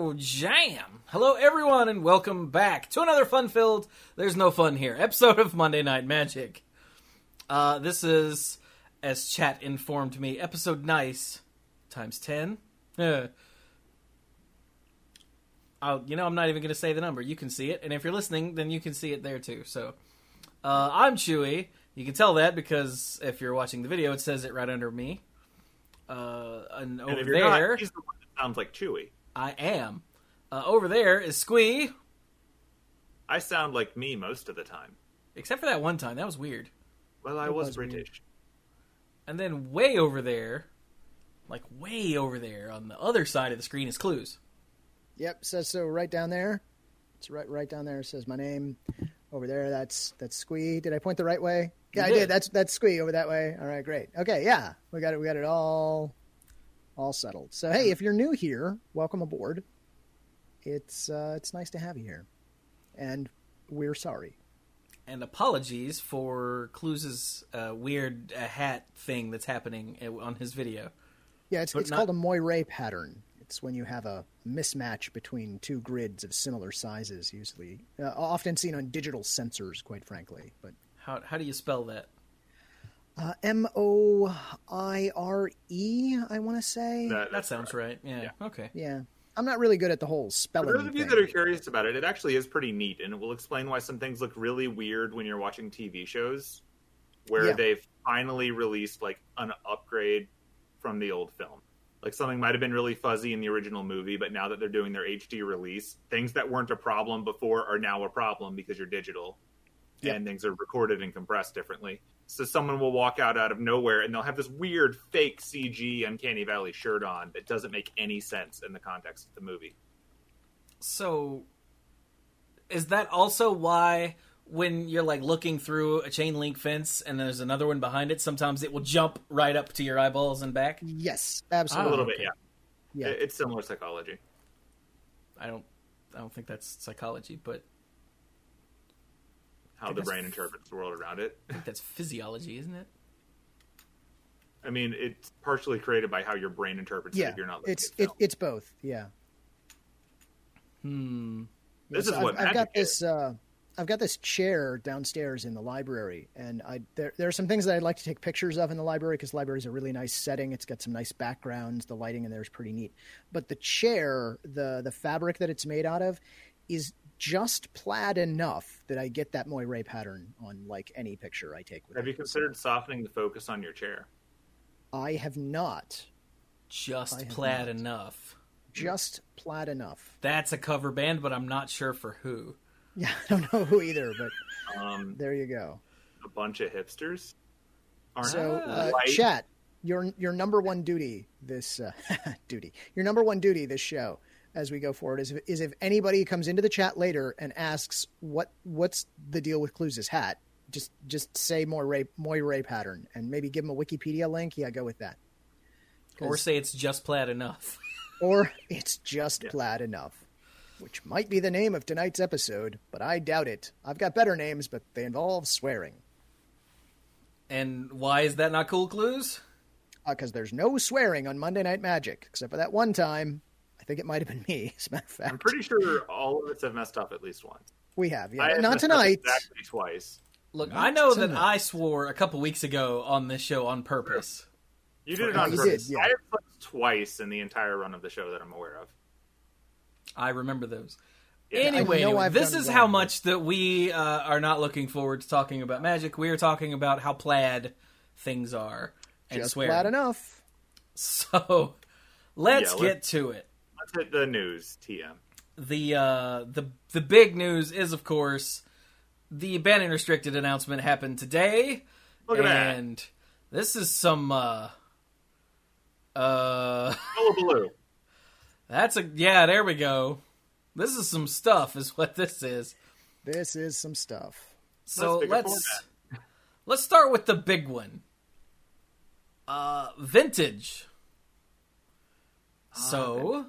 Oh, jam! Hello, everyone, and welcome back to another fun-filled "There's No Fun Here" episode of Monday Night Magic. Uh, this is, as chat informed me, episode nice times ten. Uh, oh, you know, I'm not even going to say the number. You can see it, and if you're listening, then you can see it there too. So, uh, I'm Chewie. You can tell that because if you're watching the video, it says it right under me. Uh, and over And if you're there, not, he's the one that sounds like Chewie. I am. Uh, over there is Squee, I sound like me most of the time. except for that one time. That was weird. Well, I That was, was weird. British. And then way over there, like way over there on the other side of the screen is Cluze. Yep, says so right down there. It's right right down there. It says my name. Over there, that's that's Squee. Did I point the right way? Yeah, You I did. did. That's that's Squee over that way. All right, great. Okay, yeah, we got it. We got it all all settled. So hey, if you're new here, welcome aboard. It's uh, it's nice to have you here, and we're sorry. And apologies for Cluze' uh, weird uh, hat thing that's happening uh, on his video. Yeah, it's it's not- called a Moire pattern. It's when you have a mismatch between two grids of similar sizes, usually uh, often seen on digital sensors. Quite frankly, but How how do you spell that? Uh, M O I R E, I want to say. That, That sounds right. Yeah. Yeah. Okay. Yeah. I'm not really good at the whole spelling. For spelling. those of you thing. that are curious about it, it actually is pretty neat, and it will explain why some things look really weird when you're watching TV shows, where Yeah. they've finally released like an upgrade from the old film. Like something might have been really fuzzy in the original movie, but now that they're doing their HD release, things that weren't a problem before are now a problem because you're digital, Yep. and things are recorded and compressed differently. So someone will walk out out of nowhere and they'll have this weird fake CG Uncanny Valley shirt on that doesn't make any sense in the context of the movie. So, is that also why when you're like looking through a chain link fence and there's another one behind it, sometimes it will jump right up to your eyeballs and back? Yes, Absolutely. A little okay. bit, yeah. Yeah. It's similar psychology. I don't, I don't think that's psychology, but How the brain interprets the world around it. I think that's physiology, isn't it? I mean, it's partially created by how your brain interprets it yeah. if you're not looking It's it, it's both. Yeah. Hmm. This Yes, is what I've, I've got is. this. Uh, I've got this chair downstairs in the library, and I there there are some things that I'd like to take pictures of in the library because the library is a really nice setting. It's got some nice backgrounds. The lighting in there is pretty neat. But the chair, the the fabric that it's made out of, is just plaid enough that I get that moire pattern on like any picture I take with Have it. you considered softening the focus on your chair? I have not. Just have plaid not. enough. Just plaid enough. That's a cover band, but I'm not sure for who. Yeah, I don't know who either, but Um, there you go. a bunch of hipsters aren't So, uh, white. chat, your your number one duty this uh, duty, your number one duty this show as we go forward is if, is if anybody comes into the chat later and asks what what's the deal with Cluze' hat, just just say Moire Moire pattern and maybe give them a Wikipedia link. Yeah, go with that. Or say it's just plaid enough. or it's just Yeah. plaid enough, which might be the name of tonight's episode, but I doubt it. I've got better names, but they involve swearing. And why is that not cool, Cluze? because Uh, there's no swearing on Monday Night Magic, except for that one time. I think it might have been me, as a matter of fact. I'm pretty sure all of us have messed up at least once. we have, yeah. Have Not tonight. Exactly twice. Look, Not I know that. I swore a couple weeks ago on this show on purpose. You did it Oh, on purpose. did, yeah. I have slept twice in the entire run of the show that I'm aware of. I remember those. Yeah. Anyway, anyway, this is how wrong. much that we uh, are not looking forward to talking about magic. We are talking about how plaid things are and Just swearing. plaid enough. So let's Yeah, get let's- to it. Let's the news, TM. The uh, the the big news is, of course, the banning restricted announcement happened today, Look at that. and this is some. Uh, uh, Hullabaloo. that's a yeah. There we go. This is some stuff, is what this is. This is some stuff. So bigger let's let's start with the big one. Uh, vintage. So,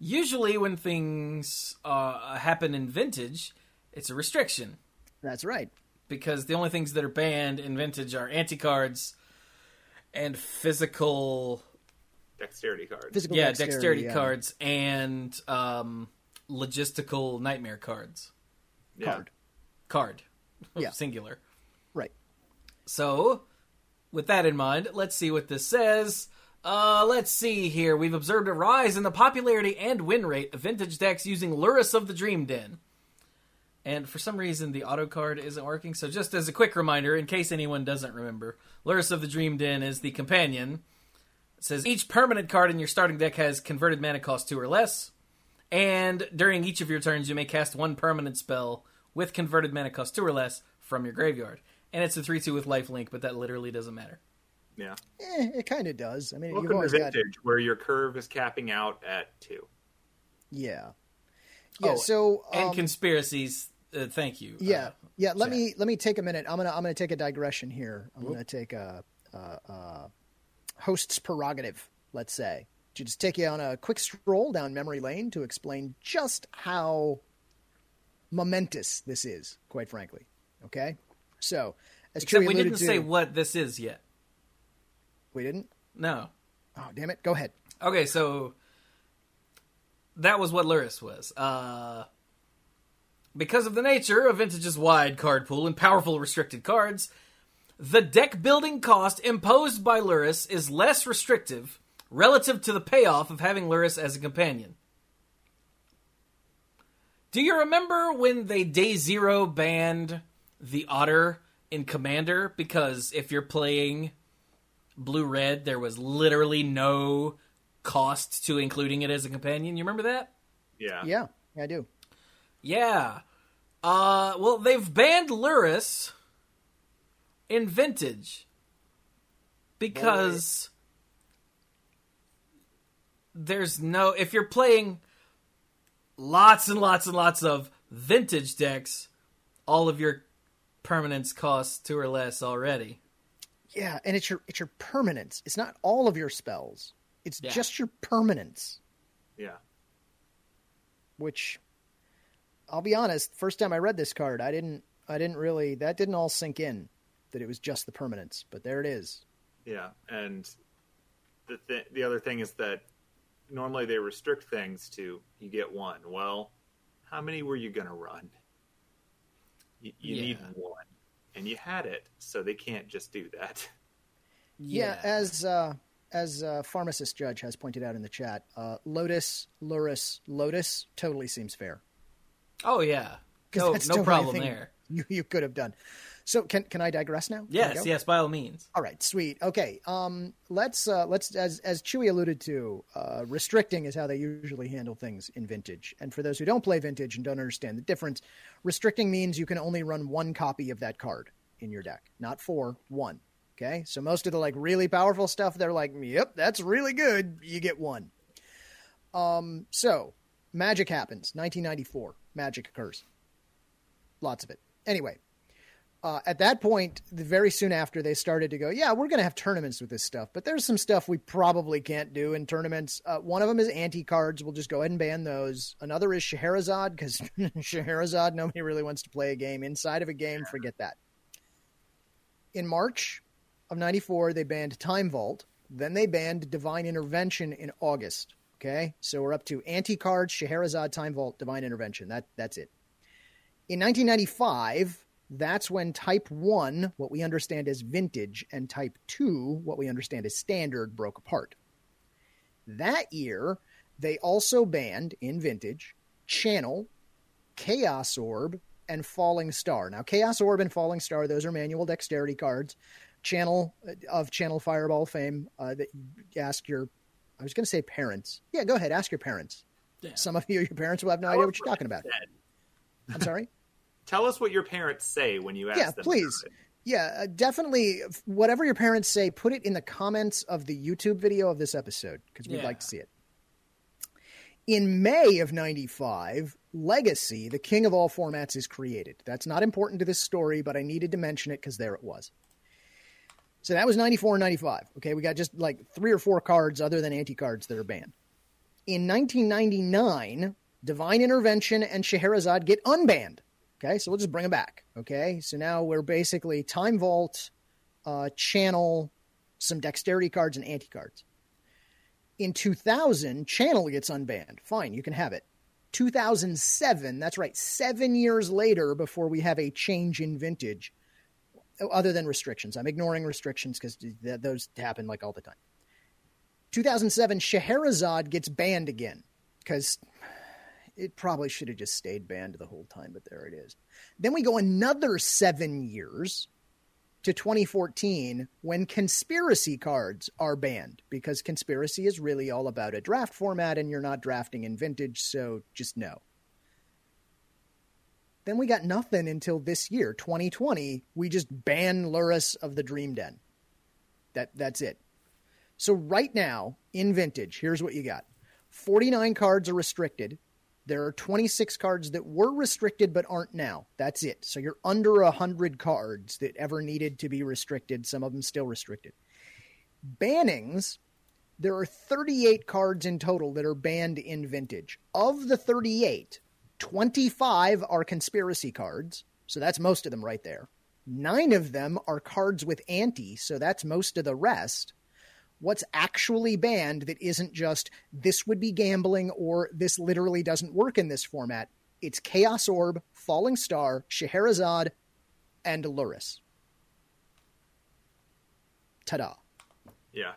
usually when things uh, happen in vintage, it's a restriction That's right. because the only things that are banned in vintage are ante cards and physical dexterity cards. Physical yeah, dexterity, dexterity yeah. cards and um, logistical nightmare cards. Yeah. card. Card, Yeah. singular. Right. So, with that in mind, let's see what this says. Uh, let's see here. We've observed a rise in the popularity and win rate of vintage decks using Lurrus of the Dream Den. And for some reason, the auto card isn't working. So, just as a quick reminder, in case anyone doesn't remember, Lurrus of the Dream Den is the companion. It says each permanent card in your starting deck has converted mana cost two or less. And during each of your turns, you may cast one permanent spell with converted mana cost two or less from your graveyard. And it's a 3 2 with lifelink, but that literally doesn't matter. Yeah. Eh, it kind of does. I mean, you've Welcome to always got vintage, where your curve is capping out at two. yeah, yeah. Oh, so And um, conspiracies, uh, thank you. yeah, Uh, yeah. Let chat. me let me take a minute. I'm gonna I'm gonna take a digression here. I'm gonna take a, a, a host's prerogative. Let's say to just take you on a quick stroll down memory lane to explain just how momentous this is. Quite frankly, okay. So as Except Chewie we didn't to, say what this is yet. We didn't. No. Oh damn it! Go ahead. Okay, so that was what Lurrus was. Uh, because of the nature of Vintage's wide card pool and powerful restricted cards, the deck building cost imposed by Lurrus is less restrictive relative to the payoff of having Lurrus as a companion. Do you remember when they day zero banned the Otter in Commander? Because if you're playing blue red, there was literally no cost to including it as a companion. You remember that? Yeah. Yeah, yeah, I do. Yeah. Uh, well, they've banned Lurrus in Vintage because there's no. If you're playing lots and lots and lots of Vintage decks, all of your permanents cost two or less already. Yeah, and it's your it's your permanence. It's not all of your spells. It's Yeah. just your permanence. Yeah. Which, I'll be honest, first time I read this card, I didn't I didn't really that didn't all sink in that it was just the permanence. But there it is. Yeah, and the th- the other thing is that normally they restrict things to you get one. Well, how many were you gonna run? You, you need one, and you had it, so they can't just do that. Yeah, as uh, as uh, pharmacist judge has pointed out in the chat, uh, Lotus, Lurrus, Lotus totally seems fair. oh yeah, 'Cause no, that's no totally problem a there. You you could have done. So can can I digress now? Yes, yes, by all means. All right, sweet. Okay, um, let's uh, let's as as Chewie alluded to, uh, restricting is how they usually handle things in Vintage. And for those who don't play Vintage and don't understand the difference, restricting means you can only run one copy of that card in your deck, not four, one. Okay, so most of the like really powerful stuff, they're like, "Yep, that's really good. You get one." Um, so magic happens. 1994, magic occurs. Lots of it. Anyway, uh, at that point, very soon after, they started to go, yeah, we're going to have tournaments with this stuff, but there's some stuff we probably can't do in tournaments. Uh, one of them is ante cards. We'll just go ahead and ban those. Another is Scheherazade, because Scheherazade, nobody really wants to play a game inside of a game. Forget that. In March of 94, they banned Time Vault. Then they banned Divine Intervention in August. Okay, so we're up to ante cards, Scheherazade, Time Vault, Divine Intervention. That That's it. In 1995, that's when Type 1, what we understand as vintage, and Type 2, what we understand as standard, broke apart. That year, they also banned in vintage Channel, Chaos Orb, and Falling Star. Now, Chaos Orb and Falling Star, those are manual dexterity cards. Channel uh, of Channel Fireball fame uh, that you ask your, I was going to say parents. Yeah, go ahead, ask your parents. Yeah. Some of you, your parents will have no idea what you're talking about. I'm sorry? Tell us what your parents say when you ask Yeah, them. please. about it. Yeah, uh, definitely. Whatever your parents say, put it in the comments of the YouTube video of this episode because we'd Yeah. like to see it. In May of 95, Legacy, the king of all formats, is created. That's not important to this story, but I needed to mention it because there it was. So that was 94 and 95. Okay, we got just like three or four cards other than ante cards that are banned. In 1999, Divine Intervention and Scheherazade get unbanned. Okay, so we'll just bring them back. Okay, so now we're basically Time Vault, uh, Channel, some Dexterity cards, and ante cards. In 2000, Channel gets unbanned. Fine, you can have it. 2007, that's right, seven years later before we have a change in vintage, other than restrictions. I'm ignoring restrictions because th- those happen like all the time. 2007, Scheherazade gets banned again because it probably should have just stayed banned the whole time, but there it is. Then we go another seven years to 2014 when conspiracy cards are banned because conspiracy is really all about a draft format and you're not drafting in vintage, so just no. Then we got nothing until this year, 2020. We just ban Lurrus of the Dream Den. That that's it. So right now in vintage, here's what you got. 49 cards are restricted. There are 26 cards that were restricted but aren't now. That's it. So you're under 100 cards that ever needed to be restricted, some of them still restricted. Bannings, there are 38 cards in total that are banned in vintage. Of the 38, 25 are conspiracy cards, so that's most of them right there. Nine of them are cards with ante, so that's most of the rest what's actually banned that isn't just this would be gambling or this literally doesn't work in this format. It's Chaos Orb, Falling Star, Scheherazade, and Lurrus. Ta da. Yeah.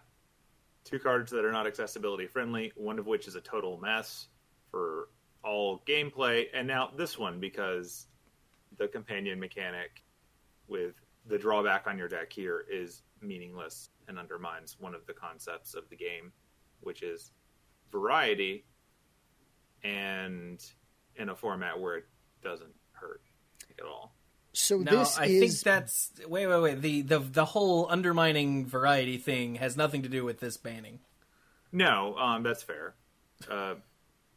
Two cards that are not accessibility friendly, one of which is a total mess for all gameplay, and now this one because the companion mechanic with the drawback on your deck here is meaningless and undermines one of the concepts of the game, which is variety and in a format where it doesn't hurt at all. So No, this I is think that's wait, wait, wait. The, the the whole undermining variety thing has nothing to do with this banning. No, um, that's fair. Uh,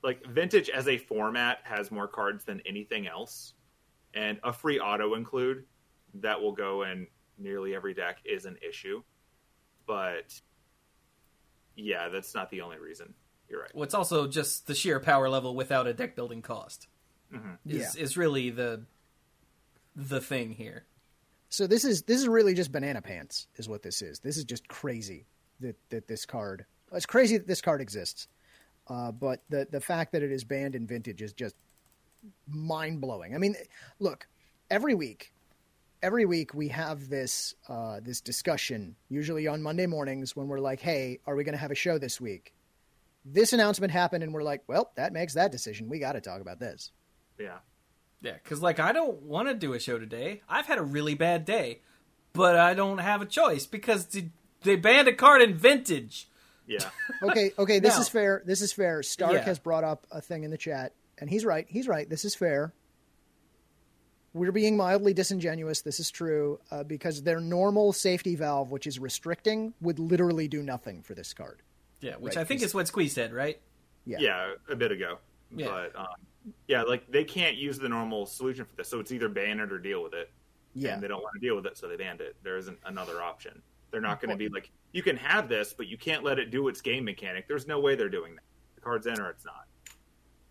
like vintage as a format has more cards than anything else, and a free auto include that will go in nearly every deck is an issue. But yeah, that's not the only reason. You're right. Well, it's also just the sheer power level without a deck building cost. Mhm. Is is really the the thing here. so this is this is really just banana pants is what this is. This is just crazy that that this card. It's crazy that this card exists. Uh, but the the fact that it is banned in vintage is just mind blowing. I mean, look, every week, every week we have this uh, this discussion, usually on Monday mornings when we're like, "Hey, are we going to have a show this week?" This announcement happened, and we're like, "Well, that makes that decision. We got to talk about this." Yeah. Yeah, because like I don't want to do a show today. I've had a really bad day, but I don't have a choice because they- banned a card in vintage. Yeah. Okay, okay, this Now- is fair. This is fair. Stark Yeah. has brought up a thing in the chat, and he's right. He's right. This is fair. We're being mildly disingenuous. This is true uh, because their normal safety valve, which is restricting, would literally do nothing for this card. Yeah, which Right, I think is what Squeeze said, right? Yeah. yeah, a bit ago. Yeah. But um, yeah, like they can't use the normal solution for this, so it's either ban it or deal with it. Yeah. and they don't want to deal with it, so they banned it. There isn't another option. They're not going to be like, you can have this, but you can't let it do its game mechanic. There's no way they're doing that. The card's in or it's not.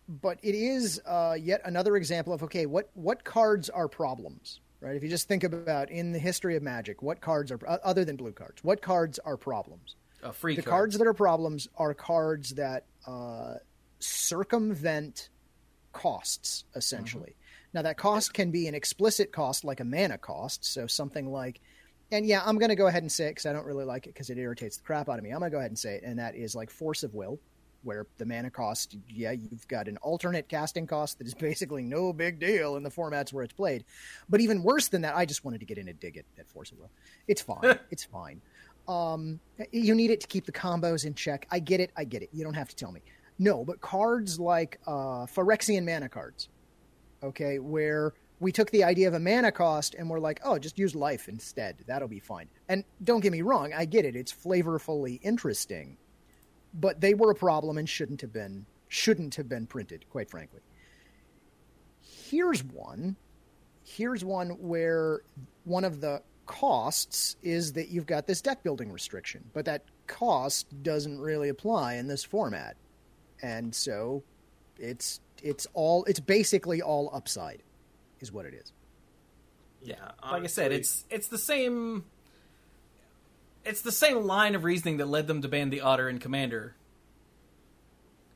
But it is uh, yet another example of okay, what what cards are problems, right? If you just think about in the history of Magic, what cards are other than blue cards? What cards are problems? Uh, free the cards. cards that are problems are cards that uh, circumvent costs essentially. Now that cost can be an explicit cost like a mana cost, so something like and yeah, I'm going to go ahead and say it because I don't really like it because it irritates the crap out of me. I'm going to go ahead and say it, and that is like Force of Will, where the mana cost, yeah, you've got an alternate casting cost that is basically no big deal in the formats where it's played. But even worse than that, I just wanted to get in a dig at, at Force of Will. It's fine. it's fine. Um, you need it to keep the combos in check. I get it. I get it. You don't have to tell me. No, but cards like uh, Phyrexian mana cards, okay, where we took the idea of a mana cost and we're like, oh, just use life instead. That'll be fine. And don't get me wrong, I get it. It's flavorfully interesting, but they were a problem and shouldn't have been shouldn't have been printed, quite frankly. Here's one. Here's one where one of the costs is that you've got this deck building restriction, but that cost doesn't really apply in this format. And so it's it's all it's basically all upside is what it is. Yeah, Yeah, like I said, it's it's the same. It's the same line of reasoning that led them to ban the Otter and Commander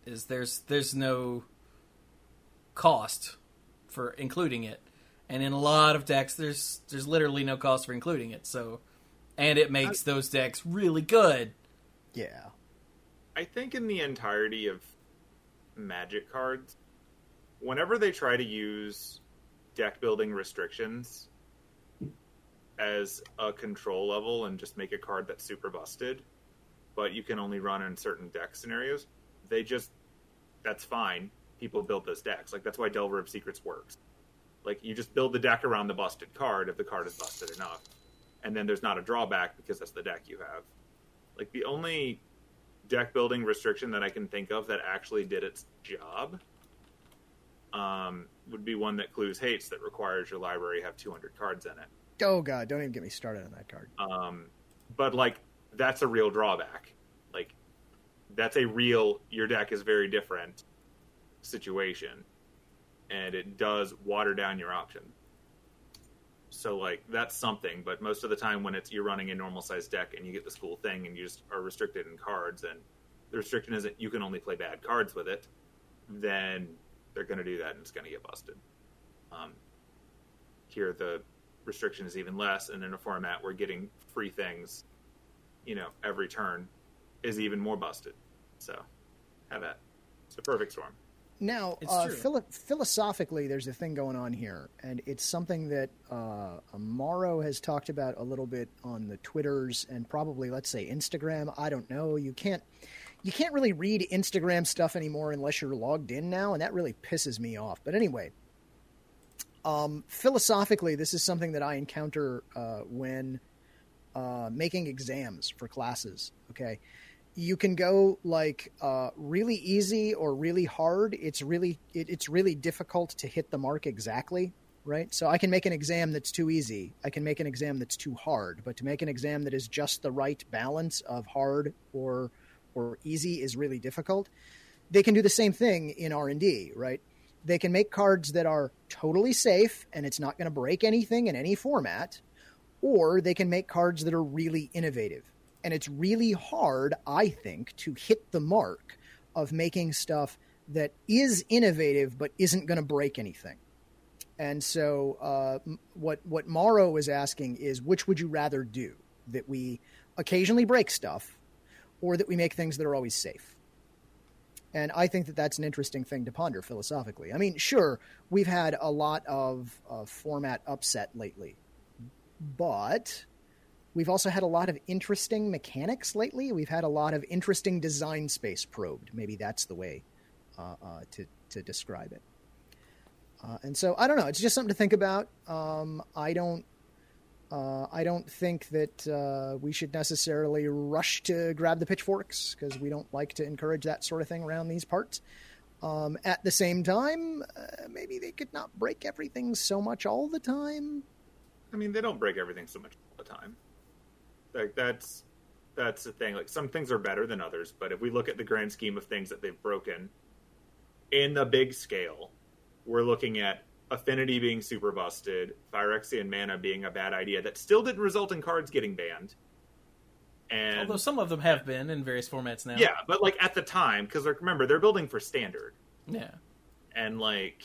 is there's there's no cost for including it, and in a lot of decks there's there's literally no cost for including it. So, and it makes those decks really good. Yeah. I think in the entirety of Magic cards, whenever they try to use deck building restrictions as a control level and just make a card that's super busted, but you can only run in certain deck scenarios, they just that's fine. People build those decks. Like that's why Delver of Secrets works. Like you just build the deck around the busted card if the card is busted enough. And then there's not a drawback because that's the deck you have. Like the only deck building restriction that I can think of that actually did its job um, would be one that Cluze hates that requires your library have 200 cards in it. Oh god, don't even get me started on that card. Um, but like that's a real drawback. Like that's a real your deck is very different situation, and it does water down your option. So like that's something, but most of the time when it's you're running a normal sized deck and you get this cool thing and you just are restricted in cards and the restriction is that you can only play bad cards with it, then they're going to do that and it's going to get busted. Um, here the restriction is even less, and in a format where getting free things, you know, every turn is even more busted. So have that. It's a perfect storm. Now, uh, philo- philosophically, there's a thing going on here, and it's something that uh, Amaro has talked about a little bit on the Twitters and probably, let's say, Instagram. I don't know. You can't you can't really read Instagram stuff anymore unless you're logged in now, and that really pisses me off. But anyway, um, philosophically, this is something that I encounter uh, when uh, making exams for classes. Okay, you can go like uh, really easy or really hard. It's really it, it's really difficult to hit the mark exactly, right? So I can make an exam that's too easy. I can make an exam that's too hard. But to make an exam that is just the right balance of hard or or easy is really difficult. They can do the same thing in R and D, right? They can make cards that are totally safe and it's not going to break anything in any format, or they can make cards that are really innovative. And it's really hard, I think, to hit the mark of making stuff that is innovative but isn't going to break anything. And so, uh, what what Maro is asking is, which would you rather do? That we occasionally break stuff, or that we make things that are always safe? And I think that that's an interesting thing to ponder philosophically. I mean, sure, we've had a lot of uh, format upset lately, but we've also had a lot of interesting mechanics lately. We've had a lot of interesting design space probed. Maybe that's the way uh, uh, to to describe it. Uh, and so I don't know. It's just something to think about. Um, I don't. Uh, I don't think that uh, we should necessarily rush to grab the pitchforks because we don't like to encourage that sort of thing around these parts. Um, at the same time, uh, maybe they could not break everything so much all the time. I mean, they don't break everything so much all the time. Like that's that's the thing. Like some things are better than others, but if we look at the grand scheme of things that they've broken in the big scale, we're looking at Affinity being super busted, Phyrexian mana being a bad idea that still didn't result in cards getting banned. And Although some of them have been in various formats now. yeah, but like at the time, because like remember they're building for standard, Yeah. and like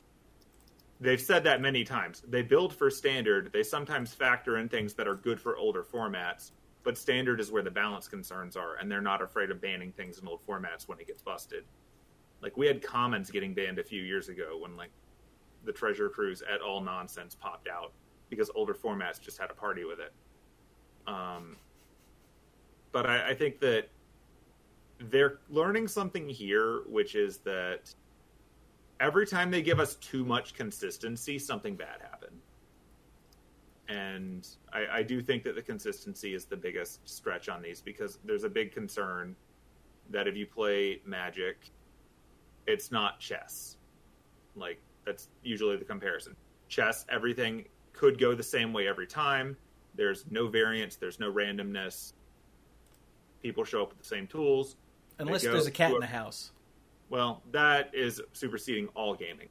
they've said that many times. They build for standard. They sometimes factor in things that are good for older formats, but standard is where the balance concerns are, and they're not afraid of banning things in old formats when it gets busted. Like we had commons getting banned a few years ago when like the Treasure Cruise at all nonsense popped out because older formats just had a party with it. Um, but I, I think that they're learning something here, which is that every time they give us too much consistency, something bad happened. And I, I do think that the consistency is the biggest stretch on these because there's a big concern that if you play Magic, it's not chess. Like, that's usually the comparison. Chess, everything could go the same way every time. There's no variance, there's no randomness. People show up with the same tools. Unless go there's a cat in the house. Well, that is superseding all gaming.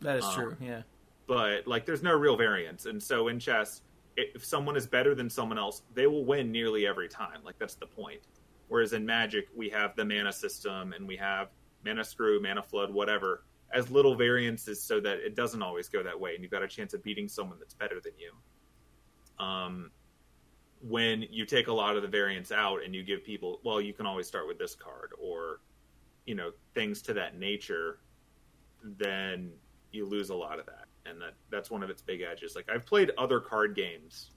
That is Um, true. Yeah. but like there's no real variance and so in chess if someone is better than someone else they will win nearly every time like that's the point whereas in magic we have the mana system and we have mana screw, mana flood, whatever, as little variances so that it doesn't always go that way, and you've got a chance of beating someone that's better than you. Um, when you take a lot of the variants out and you give people, well, you can always start with this card, or you know things to that nature, then you lose a lot of that, and that that's one of its big edges. Like I've played other card games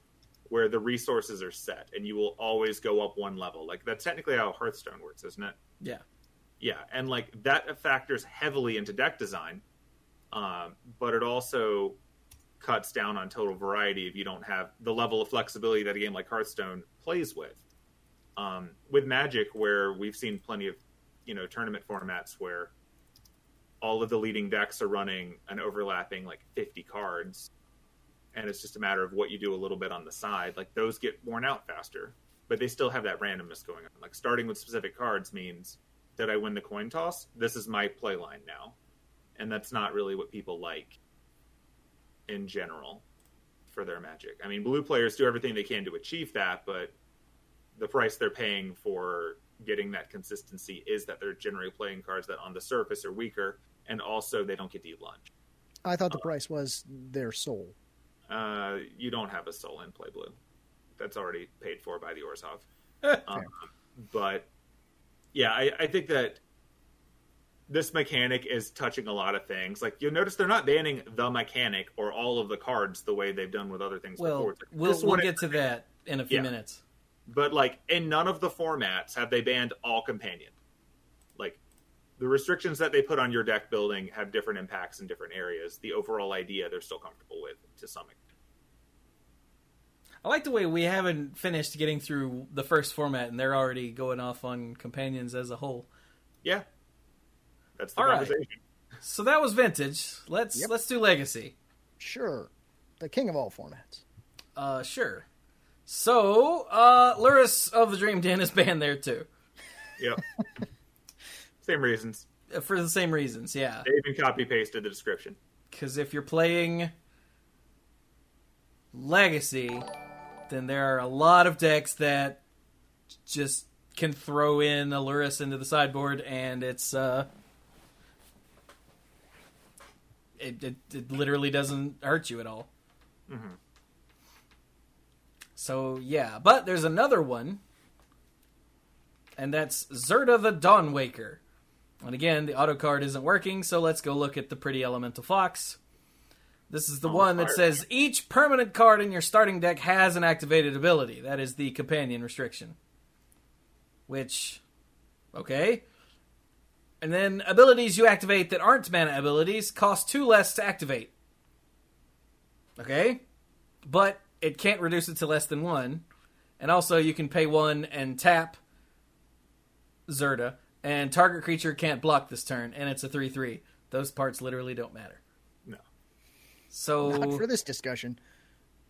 where the resources are set and you will always go up one level. Like that's technically how Hearthstone works, isn't it? Yeah. Yeah, and like that factors heavily into deck design, um, but it also cuts down on total variety if you don't have the level of flexibility that a game like Hearthstone plays with. Um, with Magic, where we've seen plenty of you know tournament formats where all of the leading decks are running an overlapping like 50 cards and it's just a matter of what you do a little bit on the side like those get worn out faster but they still have that randomness going on like starting with specific cards means did i win the coin toss this is my play line now and that's not really what people like in general for their magic i mean blue players do everything they can to achieve that but the price they're paying for getting that consistency is that they're generally playing cards that on the surface are weaker and also they don't get to eat lunch. I thought the price was their soul. Uh, you don't have a soul in Play Blue. That's already paid for by the Orzhov. um, but yeah, I, I think that this mechanic is touching a lot of things. Like you'll notice they're not banning the mechanic or all of the cards the way they've done with other things well, before. We'll, we'll get to that in a few yeah. minutes. But like in none of the formats have they banned all companion. Like the restrictions that they put on your deck building have different impacts in different areas. The overall idea they're still comfortable with to some extent. I like the way we haven't finished getting through the first format and they're already going off on companions as a whole. Yeah. That's the all conversation. Right. So that was vintage. Let's Yep. let's do legacy. Sure. The king of all formats. Uh sure. So, uh Lurrus of the Dream Den is banned there too. Yep. Same reasons. Uh, For the same reasons, yeah. They even copy pasted the description. Because if you're playing Legacy, then there are a lot of decks that just can throw in a Lurrus into the sideboard, and it's uh, it, it it literally doesn't hurt you at all. Mhm. So yeah, but there's another one, and that's Zirda the Dawnwaker. And again, the auto card isn't working, so let's go look at the pretty elemental fox. This is the Oh, one that says each permanent card in your starting deck has an activated ability. That is the companion restriction. Which, okay. And then abilities you activate that aren't mana abilities cost two less to activate. Okay? But it can't reduce it to less than one. And also, you can pay one and tap Zirda, and target creature can't block this turn, and it's a 3 3. Those parts literally don't matter. So Not for this discussion.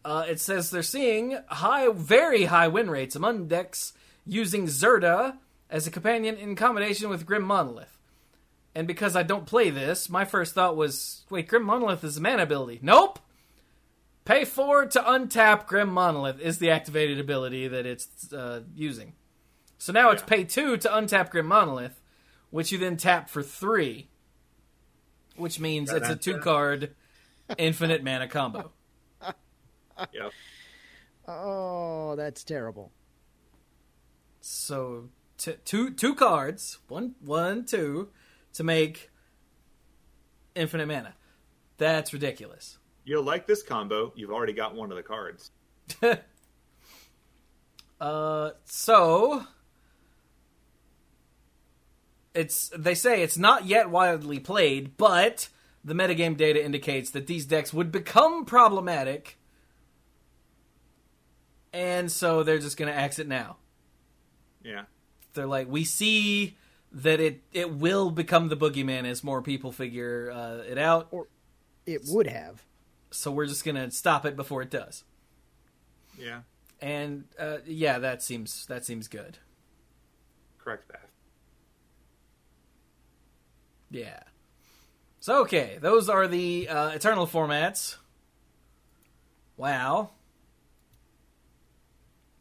uh, it says they're seeing high, very high win rates among decks using Zirda as a companion in combination with Grim Monolith. And because I don't play this, my first thought was, wait, Grim Monolith is a mana ability. Nope. Pay four to untap Grim Monolith is the activated ability that it's uh, using. So now it's pay two to untap Grim Monolith, which you then tap for three, which means it's a two yeah. card infinite mana combo. Yep. Oh, that's terrible. So t- two two cards, one one two, to make infinite mana. That's ridiculous. You'll like this combo. You've already got one of the cards. uh, so it's they say it's not yet widely played, but the metagame data indicates that these decks would become problematic, and so they're just going to exit now. Yeah. they're like we see that it it will become the boogeyman as more people figure uh, it out Or It would have. so we're just gonna stop it before it does Yeah. and uh, yeah that seems that seems good Correct path. yeah so okay those are the uh, eternal formats wow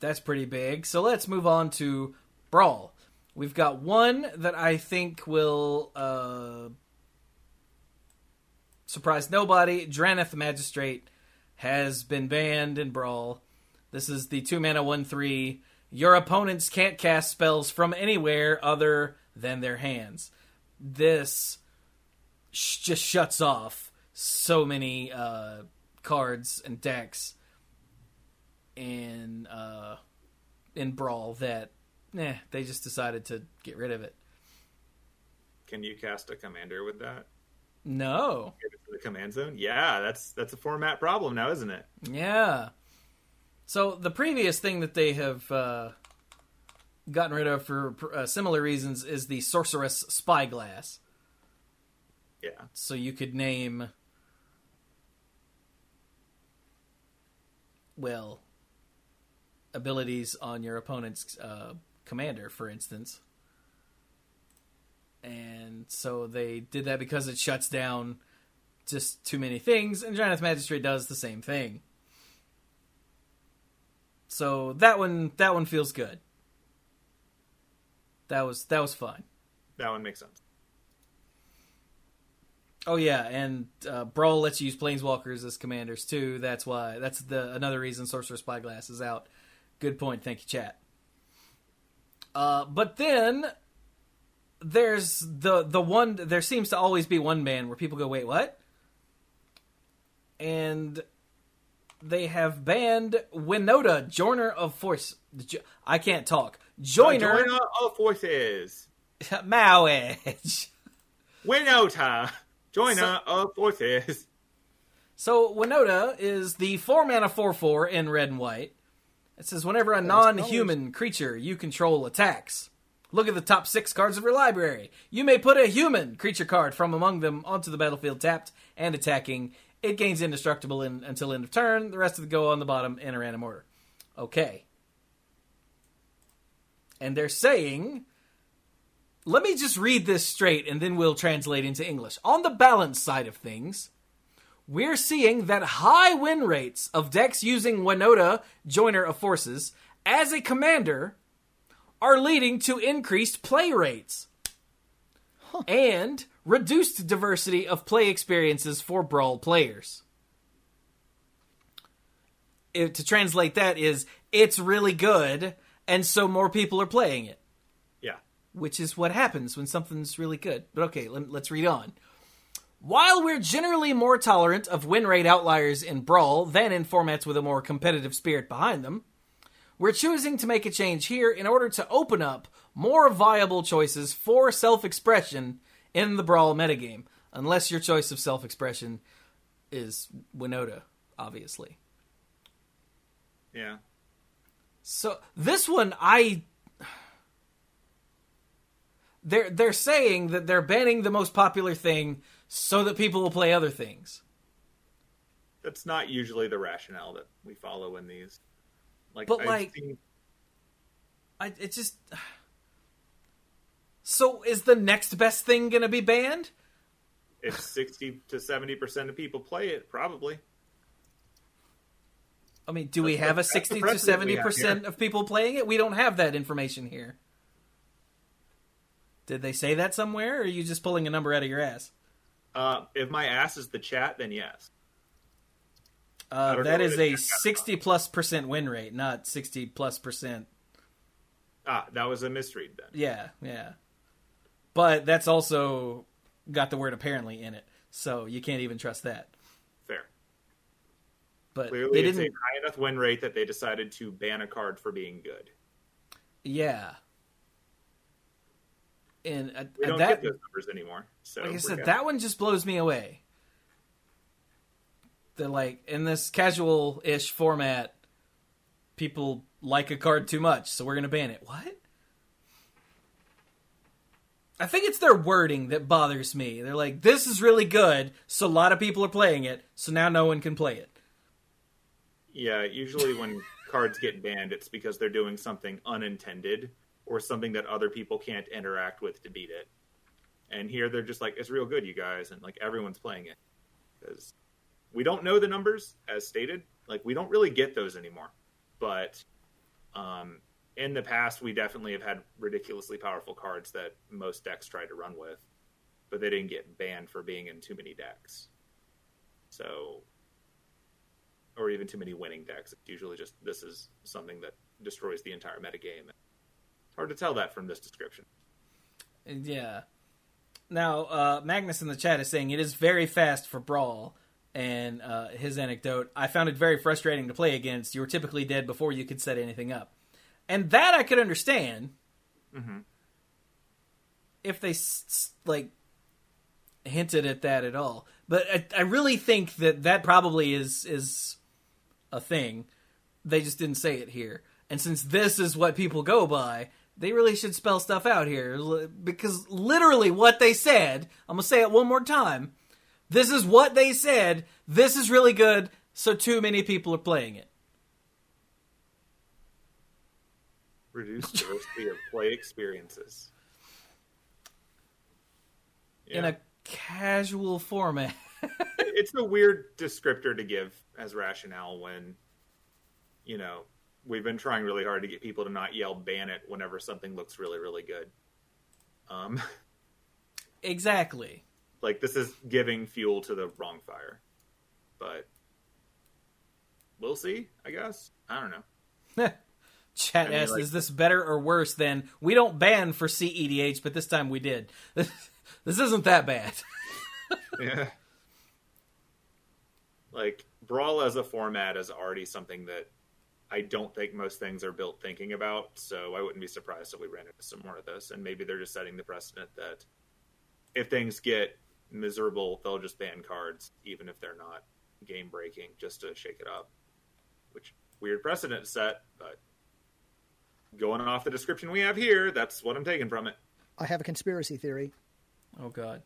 that's pretty big so let's move on to brawl We've got one that I think will uh, surprise nobody. Drannith Magistrate has been banned in Brawl. This is the two mana one three. Your opponents can't cast spells from anywhere other than their hands. This sh- just shuts off so many uh, cards and decks in uh, in Brawl that eh, they just decided to get rid of it. Can you cast a commander with that? No. Give it to the command zone? Yeah, that's that's a format problem now, isn't it? Yeah. So the previous thing that they have uh, gotten rid of for uh, similar reasons is the Sorcerous Spyglass. Yeah. So you could name, well, abilities on your opponent's uh, commander, for instance. And so they did that because it shuts down just too many things, and Drannith Magistrate does the same thing. So that one that one feels good. That was that was fun. That one makes sense. Oh yeah, and uh, Brawl lets you use planeswalkers as commanders too. That's why that's the another reason Sorcerous Spyglass is out. Good point, thank you, chat. Uh, but then there's the the one. There seems to always be one band where people go, "Wait, what?" And they have banned Winota, Joiner of Force. I can't talk. Joiner, Joiner of Forces. Mowage. Winota. Joiner So- of Forces. So Winota is the four mana four four in red and white. It says whenever a non-human creature you control attacks, look at the top six cards of your library. You may put a human creature card from among them onto the battlefield tapped and attacking. It gains indestructible in, until end of turn. The rest of the go on the bottom in a random order. Okay. And they're saying let me just read this straight and then we'll translate into English. On the balance side of things, we're seeing that high win rates of decks using Winota, Joiner of Forces, as a commander are leading to increased play rates and reduced diversity of play experiences for Brawl players. It- to translate that is, it's really good, and so more people are playing it. Which is what happens when something's really good. But okay, let, us read on. While we're generally more tolerant of win rate outliers in Brawl than in formats with a more competitive spirit behind them, we're choosing to make a change here in order to open up more viable choices for self expression in the Brawl metagame. Unless your choice of self expression is Winota, obviously. Yeah. So this one, I they're they're saying that they're banning the most popular thing so that people will play other things. That's not usually the rationale that we follow in these. Like, But, I've like- seen- I it just so is the next best thing going to be banned? if sixty to seventy percent of people play it, probably. I mean, do we have a that's sixty to seventy percent of people playing it? We don't have that information here. Did they say that somewhere, or are you just pulling a number out of your ass? Uh, if my ass is the chat, then yes. Uh, that is a sixty plus percent win rate, not sixty plus percent Ah, that was a misread then. Yeah, yeah. But that's also got the word apparently in it, so you can't even trust that. Fair. But Clearly, they it's a didn't. high enough win rate that they decided to ban a card for being good. Yeah. And uh, We don't that, get those numbers anymore. So like I said, that one just blows me away. That like in this casual-ish format, people like a card too much, so we're gonna ban it. What? I think it's their wording that bothers me. They're like, "This is really good, so a lot of people are playing it, so now no one can play it." Yeah, usually when cards get banned, it's because they're doing something unintended or something that other people can't interact with to beat it. And here they're just like, it's real good, you guys, and like everyone's playing it because we don't know the numbers as stated. Like we don't really get those anymore, but um, in the past, we definitely have had ridiculously powerful cards that most decks try to run with, but they didn't get banned for being in too many decks. So, or even too many winning decks. It's usually just this is something that destroys the entire metagame. Hard to tell that from this description. Yeah. Now, uh, Magnus in the chat is saying it is very fast for Brawl. And uh, his anecdote, I found it very frustrating to play against. You were typically dead before you could set anything up. And that I could understand. Mm-hmm. If they, like, hinted at that at all. But I, I really think that that probably is is a thing. They just didn't say it here. And since this is what people go by, they really should spell stuff out here because literally what they said, I'm going to say it one more time. This is what they said. This is really good, so too many people are playing it. Reduce diversity of play experiences. In a casual format. it's a weird descriptor to give as rationale when you know we've been trying really hard to get people to not yell ban it whenever something looks really really good um exactly. like this is giving fuel to the wrong fire but we'll see i guess i don't know Chat I mean, like- is this better or worse than we don't ban for CEDH, but this time we did. this isn't that bad. yeah like brawl as a format is already something that i don't think most things are built thinking about so i wouldn't be surprised if we ran into some more of this and maybe they're just setting the precedent that if things get miserable they'll just ban cards even if they're not game breaking just to shake it up which weird precedent set but going off the description we have here that's what i'm taking from it I have a conspiracy theory. oh god.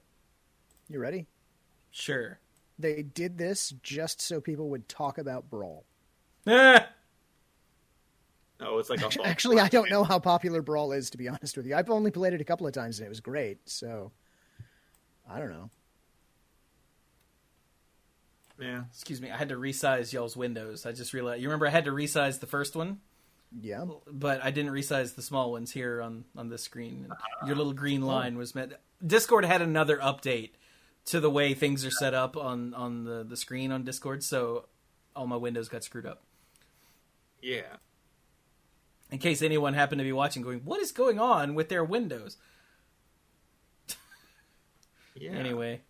You ready? Sure. They did this just so people would talk about Brawl. Ah! oh it's like a false Actually, I don't know how popular Brawl is, to be honest with you. I've only played it a couple of times and it was great, so I don't know. yeah Excuse me, I had to resize y'all's windows. I just realized. You remember I had to resize the first one, Yeah. but I didn't resize the small ones here on on this screen. And your little green line was meant. Discord had another update to the way things are set up on on the the screen on Discord, so all my windows got screwed up. yeah In case anyone happened to be watching, going, "What is going on with their windows?" yeah Anyway,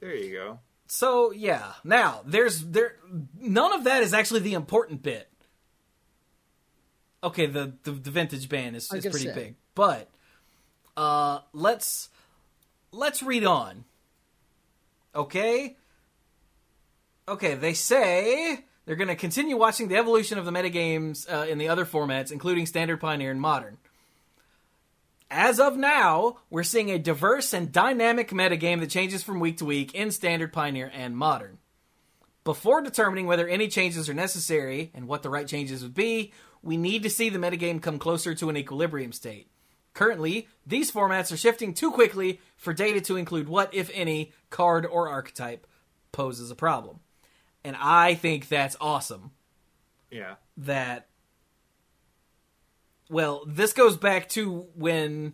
there you go so yeah, now there's there none of that is actually the important bit. Okay, the the, the vintage band is, is pretty say. big, but uh, let's let's read on. Okay. Okay, they say they're going to continue watching the evolution of the metagames uh, in the other formats, including Standard, Pioneer, and Modern. As of now, we're seeing a diverse and dynamic metagame that changes from week to week in Standard, Pioneer, and Modern. Before determining whether any changes are necessary and what the right changes would be, we need to see the metagame come closer to an equilibrium state. Currently, these formats are shifting too quickly for data to include what, if any, card or archetype poses a problem. And I think that's awesome. Yeah. That well this goes back to when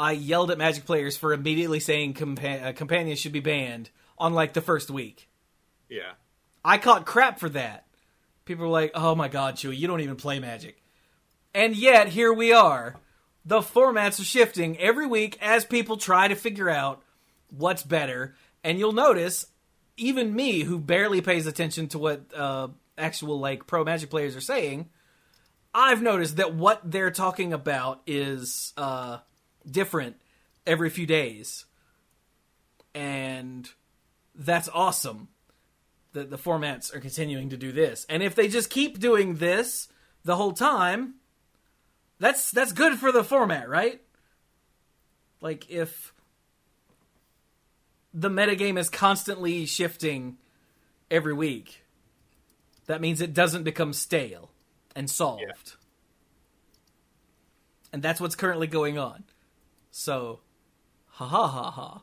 i yelled at magic players for immediately saying compa- uh, companions should be banned on like the first week. Yeah. I caught crap for that. People were like oh my god Chewie you don't even play magic. And yet here we are. The formats are shifting every week as people try to figure out what's better. And you'll notice even me who barely pays attention to what uh, actual like pro magic players are saying i've noticed that what they're talking about is uh, different every few days. And that's awesome that the formats are continuing to do this. And if they just keep doing this the whole time that's that's good for the format right? Like if the metagame is constantly shifting every week. That means it doesn't become stale and solved. Yeah. And that's what's currently going on. So, ha ha ha ha.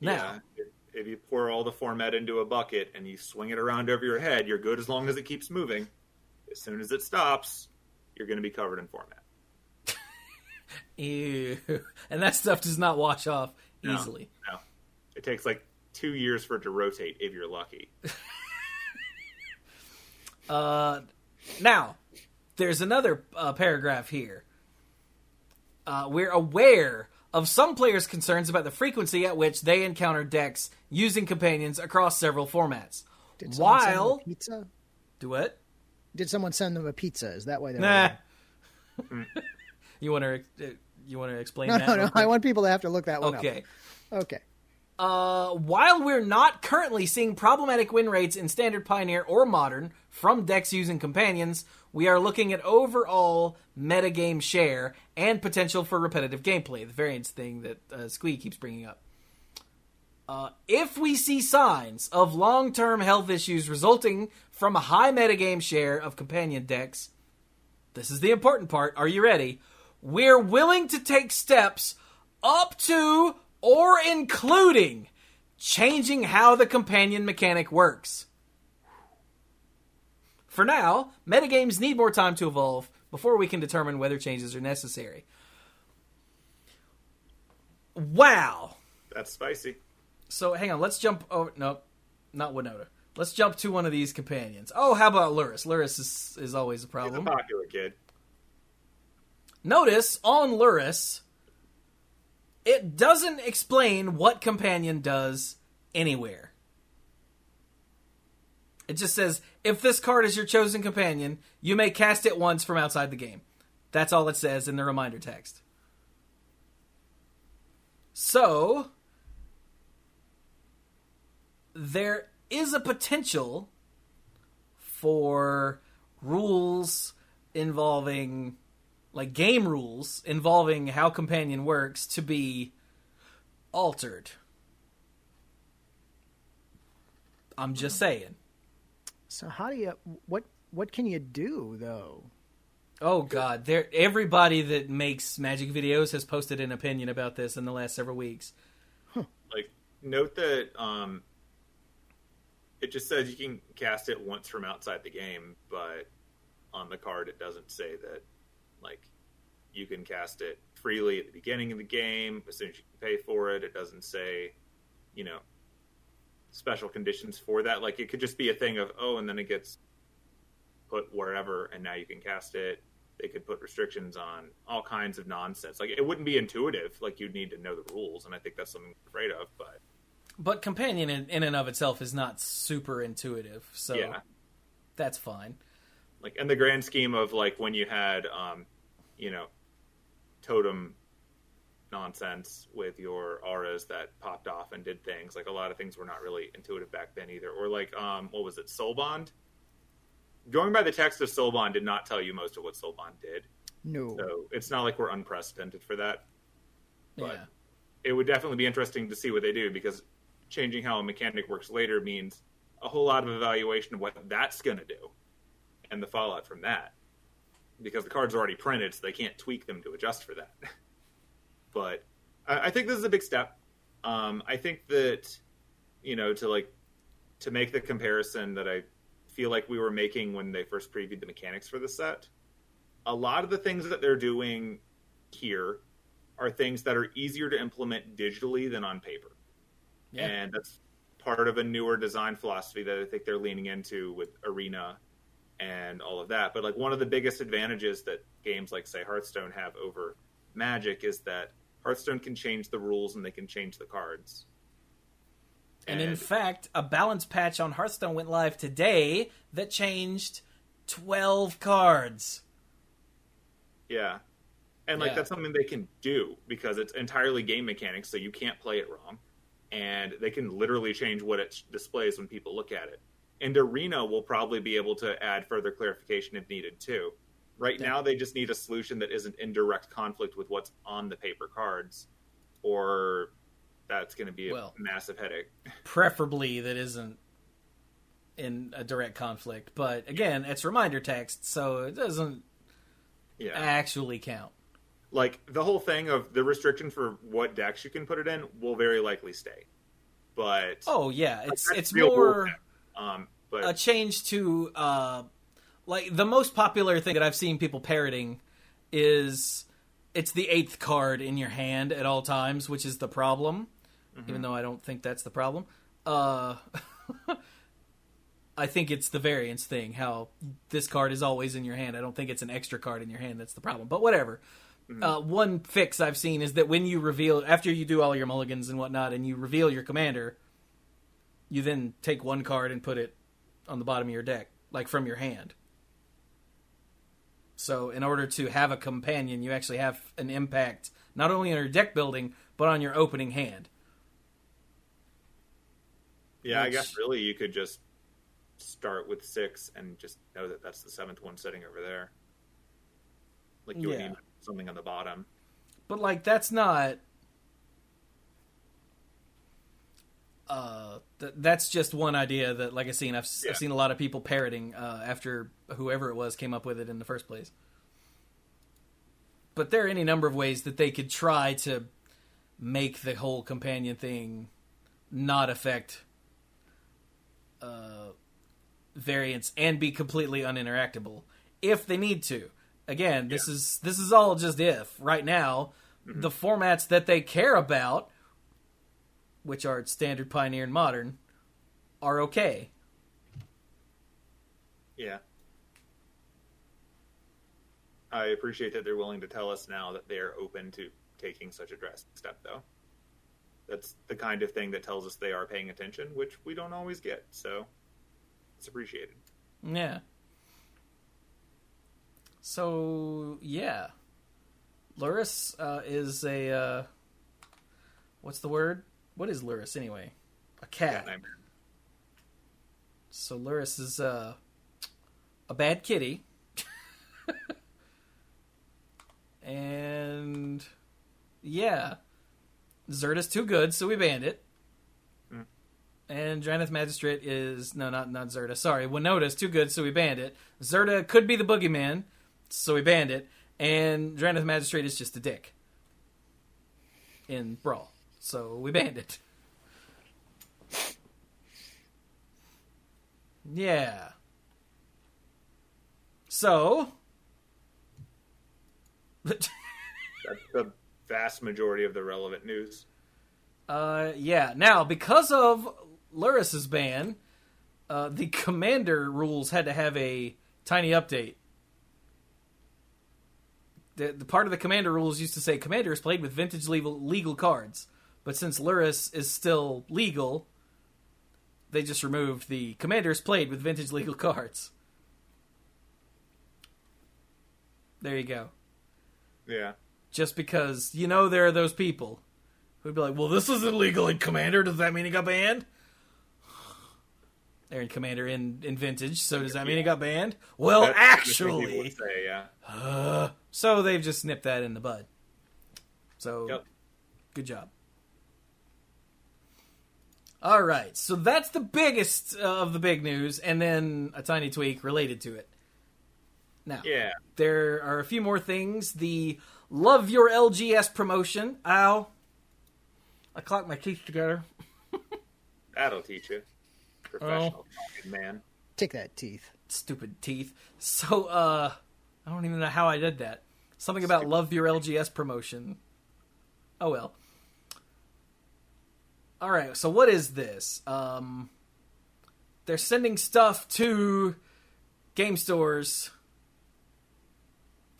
Now, Yeah. If, you pour all the format into a bucket and you swing it around over your head, you're good as long as it keeps moving. As soon as it stops, you're going to be covered in format. Ew. And that stuff does not wash off No. easily. No, it takes like two years for it to rotate if you're lucky. Uh, now, there's another uh, paragraph here. Uh, we're aware of some players' concerns about the frequency at which they encounter decks using companions across several formats. Did someone send them While a pizza? do what? Did someone send them a pizza? Is that why they're Nah. you want to you want to explain No, that? no, real no. quick? I want people to have to look that one Okay. up. Okay. Uh, while we're not currently seeing problematic win rates in Standard Pioneer or Modern from decks using companions, we are looking at overall metagame share and potential for repetitive gameplay, the variance thing that uh, Squee keeps bringing up. Uh, if we see signs of long term health issues resulting from a high metagame share of companion decks, this is the important part. Are you ready? We're willing to take steps up to or including changing how the companion mechanic works. For now, metagames need more time to evolve before we can determine whether changes are necessary. Wow. That's spicy. So hang on, let's jump over. Nope, not Winota. Let's jump to one of these companions. Oh, how about Lurrus? Lurrus is, is always a problem. He's a popular kid. Notice on Lurrus, it doesn't explain what companion does anywhere. It just says if this card is your chosen companion, you may cast it once from outside the game. That's all it says in the reminder text. So, there is a potential for rules involving like game rules involving how companion works to be altered. I'm just saying. So how do you what what can you do though? Oh god, there everybody that makes magic videos has posted an opinion about this in the last several weeks. Like, note that um, it just says you can cast it once from outside the game, but on the card it doesn't say that. Like, you can cast it freely at the beginning of the game as soon as you pay for it. It doesn't say, you know, special conditions for that. Like, it could just be a thing of oh, and then it gets put wherever, and now you can cast it. They could put restrictions on all kinds of nonsense. Like, it wouldn't be intuitive. Like, you'd need to know the rules, and I think that's something I'm afraid of. But But companion in, in and of itself is not super intuitive, so Yeah. that's fine. like in the grand scheme of like when you had um you know totem nonsense with your auras that popped off and did things. Like a lot of things were not really intuitive back then either. Or like um what was it? Soul bond? Going by the text of soul bond did not tell you most of what soul bond did. No. so it's not like we're unprecedented for that. But- yeah. it would definitely be interesting to see what they do because changing how a mechanic works later means a whole lot of evaluation of what that's going to do and the fallout from that because the cards are already printed so they can't tweak them to adjust for that but I, I think this is a big step um, i think that you know to like to make the comparison that i feel like we were making when they first previewed the mechanics for the set a lot of the things that they're doing here are things that are easier to implement digitally than on paper. Yeah. And that's part of a newer design philosophy that I think they're leaning into with Arena and all of that. But like one of the biggest advantages that games like say Hearthstone have over Magic is that Hearthstone can change the rules and they can change the cards. And in fact, a balance patch on Hearthstone went live today that changed 12 cards. Yeah. And like Yeah. that's something they can do because it's entirely game mechanics, so you can't play it wrong. And they can literally change what it displays when people look at it. And Arena will probably be able to add further clarification if needed too. Right now, they just need a solution that isn't in direct conflict with what's on the paper cards, or that's going to be a Well- massive headache. Preferably that isn't in a direct conflict. But again, it's reminder text, so it doesn't Yeah. actually count. like the whole thing of the restriction for what decks you can put it in will very likely stay. But Oh, yeah. It's That's it's more. Um, but a change to uh like the most popular thing that I've seen people parroting is it's the eighth card in your hand at all times, which is the problem. Even though I don't think that's the problem. Uh, I think it's the variance thing. How this card is always in your hand. I don't think it's an extra card in your hand that's the problem. But whatever. Uh, one fix I've seen is that when you reveal after you do all your mulligans and whatnot, and you reveal your commander, you then take one card and put it on the bottom of your deck, like from your hand. So, in order to have a companion, you actually have an impact not only on your deck building but on your opening hand. Yeah, I guess really you could just start with six and just know that that's the seventh one sitting over there. Like you would need something on the bottom. But like that's not uh th- that's just one idea that like I've seen I've, Yeah. I've seen a lot of people parroting uh, after whoever it was came up with it in the first place. But there are any number of ways that they could try to make the whole companion thing not affect uh, variance and be completely uninteractable if they need to. Again, this is this is all just if. Right now, the formats that they care about, which are standard, pioneer, and modern, are okay. Yeah. I appreciate that they're willing to tell us now that they are open to taking such a drastic step, though. That's the kind of thing that tells us they are paying attention, which we don't always get, so it's appreciated. Yeah. So yeah, Lurrus uh, is a uh, what's the word? What is Lurrus anyway? A cat. Yeah. So Lurrus is uh, a bad kitty. and yeah. Zirda's too good, so we banned it. Mm. And Drannith Magistrate is no not not Zirda. Sorry, Winota's too good, so we banned it. Zirda could be the boogeyman, so we banned it. And Drannith Magistrate is just a dick. In Brawl. So we banned it. Yeah. So. That's the vast majority of the relevant news. uh, yeah. Now, because of Lurrus's ban, uh, the commander rules had to have a tiny update. The, the part of the commander rules used to say commander is played with vintage legal, legal cards, but since Lurrus is still legal, they just removed the commanders played with vintage legal cards. There you go. Yeah. just because you know there are those people who'd be like, "Well, this is illegal in Commander. Does that mean it got banned?" They're in Commander in in Vintage, so does that mean it got banned? Well, That's the thing people actually, say, yeah. uh, so they've just nipped that in the bud. So, Yep. good job. All right, so that's the biggest uh, of the big news, and then a tiny tweak related to it. Now, Yeah. there are a few more things. The Love Your LGS promotion. Ow. I clocked my teeth together. That'll teach you. Professional fucking man. Take that, teeth. Stupid teeth. So, uh, I don't even know how I did that. Something about Love Your LGS promotion. Oh well. All right, so what is this? Um, they're sending stuff to game stores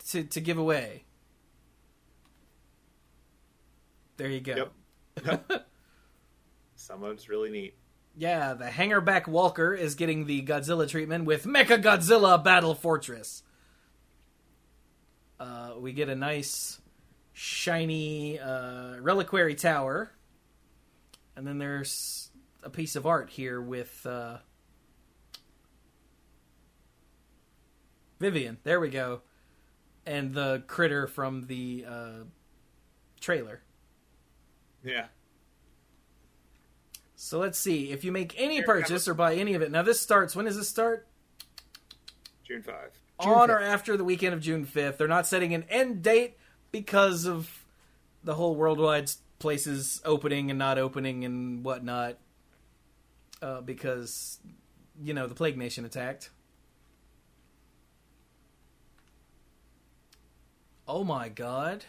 to to give away. There you go. Yep. Some of really neat. Yeah, the hangerback Walker is getting the Godzilla treatment with Mecha Godzilla Battle Fortress. Uh, we get a nice, shiny uh, reliquary tower, and then there's a piece of art here with uh, Vivian. There we go, and the critter from the uh, trailer. Yeah. So let's see. If you make any purchase or buy any of it, now this starts. When does this start? June 5. June On or after the weekend of June fifth. They're not setting an end date because of the whole worldwide places opening and not opening and whatnot uh, because you know the Plague Nation attacked. Oh my god.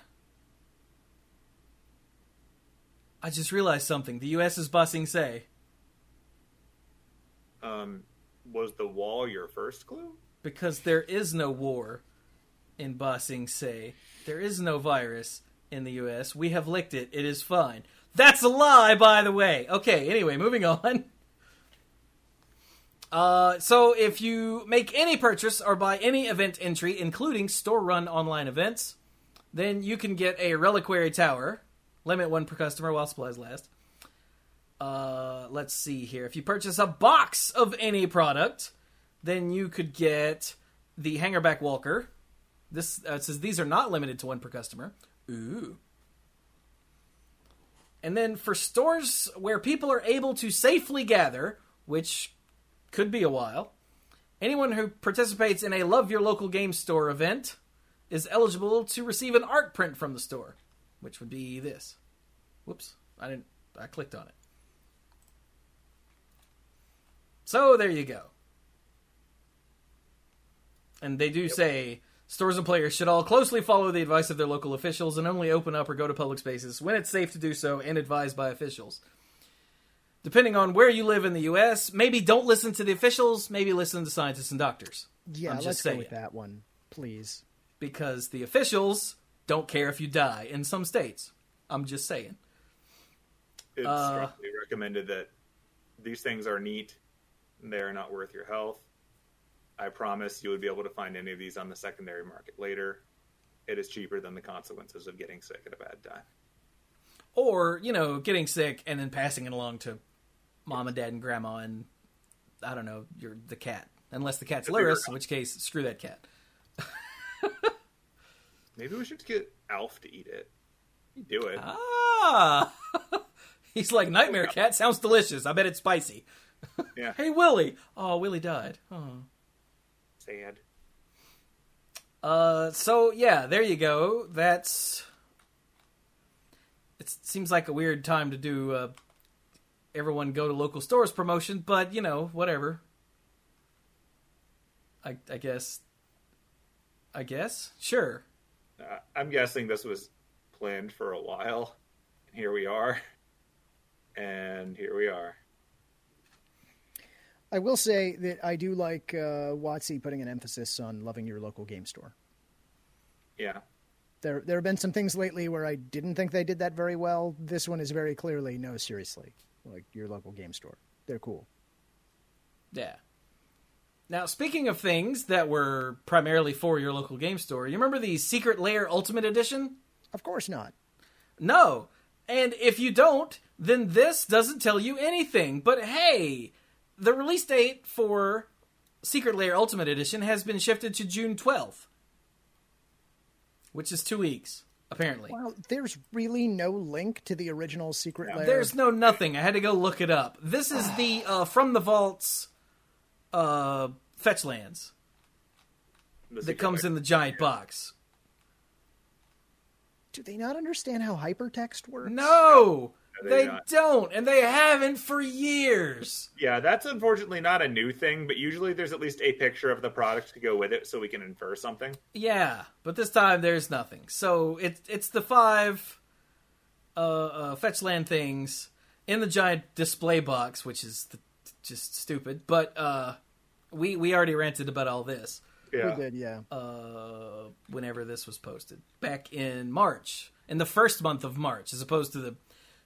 I just realized something. The US is Ba Sing Se. Um was the wall your first clue? Because there is no war in Busing. Se, There is no virus in the US. We have licked it. It is fine. That's a lie, by the way. Okay, anyway, moving on. Uh, so if you make any purchase or buy any event entry, including store-run online events, then you can get a reliquary tower. Limit one per customer while supplies last. Uh, let's see here. If you purchase a box of any product, then you could get the Hangerback Walker. This uh, says these are not limited to one per customer. Ooh. And then for stores where people are able to safely gather, which could be a while, anyone who participates in a Love Your Local Game Store event is eligible to receive an art print from the store, which would be this. Whoops, I didn't. I clicked on it. So there you go. And they do say stores and players should all closely follow the advice of their local officials and only open up or go to public spaces when it's safe to do so and advised by officials. Depending on where you live in the U.S., maybe don't listen to the officials, maybe listen to scientists and doctors. Yeah, I'm just let's saying. go with that one, please. Because the officials don't care if you die in some states. I'm just saying. It's Uh, strongly recommended that these things are neat. and They are not worth your health. I promise you would be able to find any of these on the secondary market later. It is cheaper than the consequences of getting sick at a bad time. Or, you know, getting sick and then passing it along to mom and dad and grandma and, I don't know, you're the cat. Unless the cat's If they were- Lurrus, in which case, screw that cat. Maybe we should get Alf to eat it. He'd do it. Ah! He's like, Nightmare Cat sounds delicious. I bet it's spicy. yeah, Hey, Willie! Oh, Willie died. Oh. Uh, so yeah, there you go. That's. It seems like a weird time to do uh, everyone go to local stores promotion, but you know, whatever. I I guess. I guess sure. Uh, I'm guessing this was planned for a while. And here we are. And here we are. I will say that I do like uh, WotC putting an emphasis on loving your local game store. Yeah. There, there have been some things lately where I didn't think they did that very well. This one is very clearly no, seriously, like your local game store. They're cool. Yeah. Now, speaking of things that were primarily for your local game store, you remember the Secret Lair Ultimate Edition? Of course not. No. And if you don't, then this doesn't tell you anything. But hey, the release date for Secret Lair Ultimate Edition has been shifted to June 12th, which is two weeks, apparently. Well, there's really no link to the original Secret Lair. There's no nothing. I had to go look it up. This is the uh, From the Vaults uh, Fetch Lands The that comes lair. in the giant box. Do they not understand how hypertext works? No! No, They they don't. don't, and they haven't for years. Yeah, that's unfortunately not a new thing, but usually there's at least a picture of the product to go with it so we can infer something. Yeah, but this time there's nothing. So it's it's the five uh, uh, fetch land things in the giant display box, which is th- just stupid. But uh, we we already ranted about all this Yeah. We did, yeah. uh, whenever this was posted back in March, in the first month of March, as opposed to the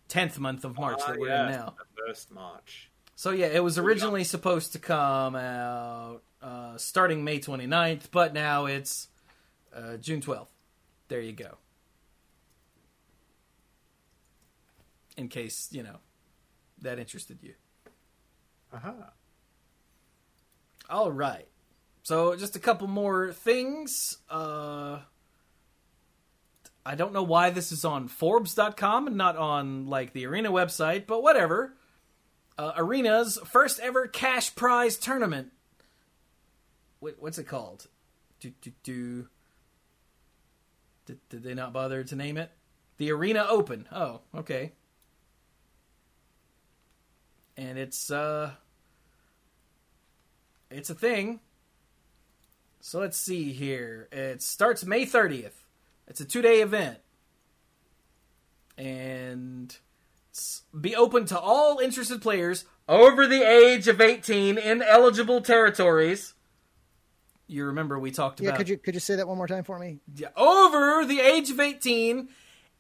tenth month of March Ah, that we're yes, in now. The first March. So yeah, it was originally supposed to come out uh, starting May 29th, but now it's uh, June 12th. There you go. In case, you know, that interested you. Aha. All right. So just a couple more things. Uh, I don't know why this is on Forbes.com and not on like the Arena website, but whatever. Uh, Arena's first ever cash prize tournament. Wait, what's it called? Do, do, do. Did, did they not bother to name it? The Arena Open. Oh, okay. And it's uh it's a thing. So let's see here. It starts May 30th It's a two day event. And be open to all interested players over the age of 18 in eligible territories. You remember we talked yeah, about could you could you say that one more time for me? Yeah, over the age of 18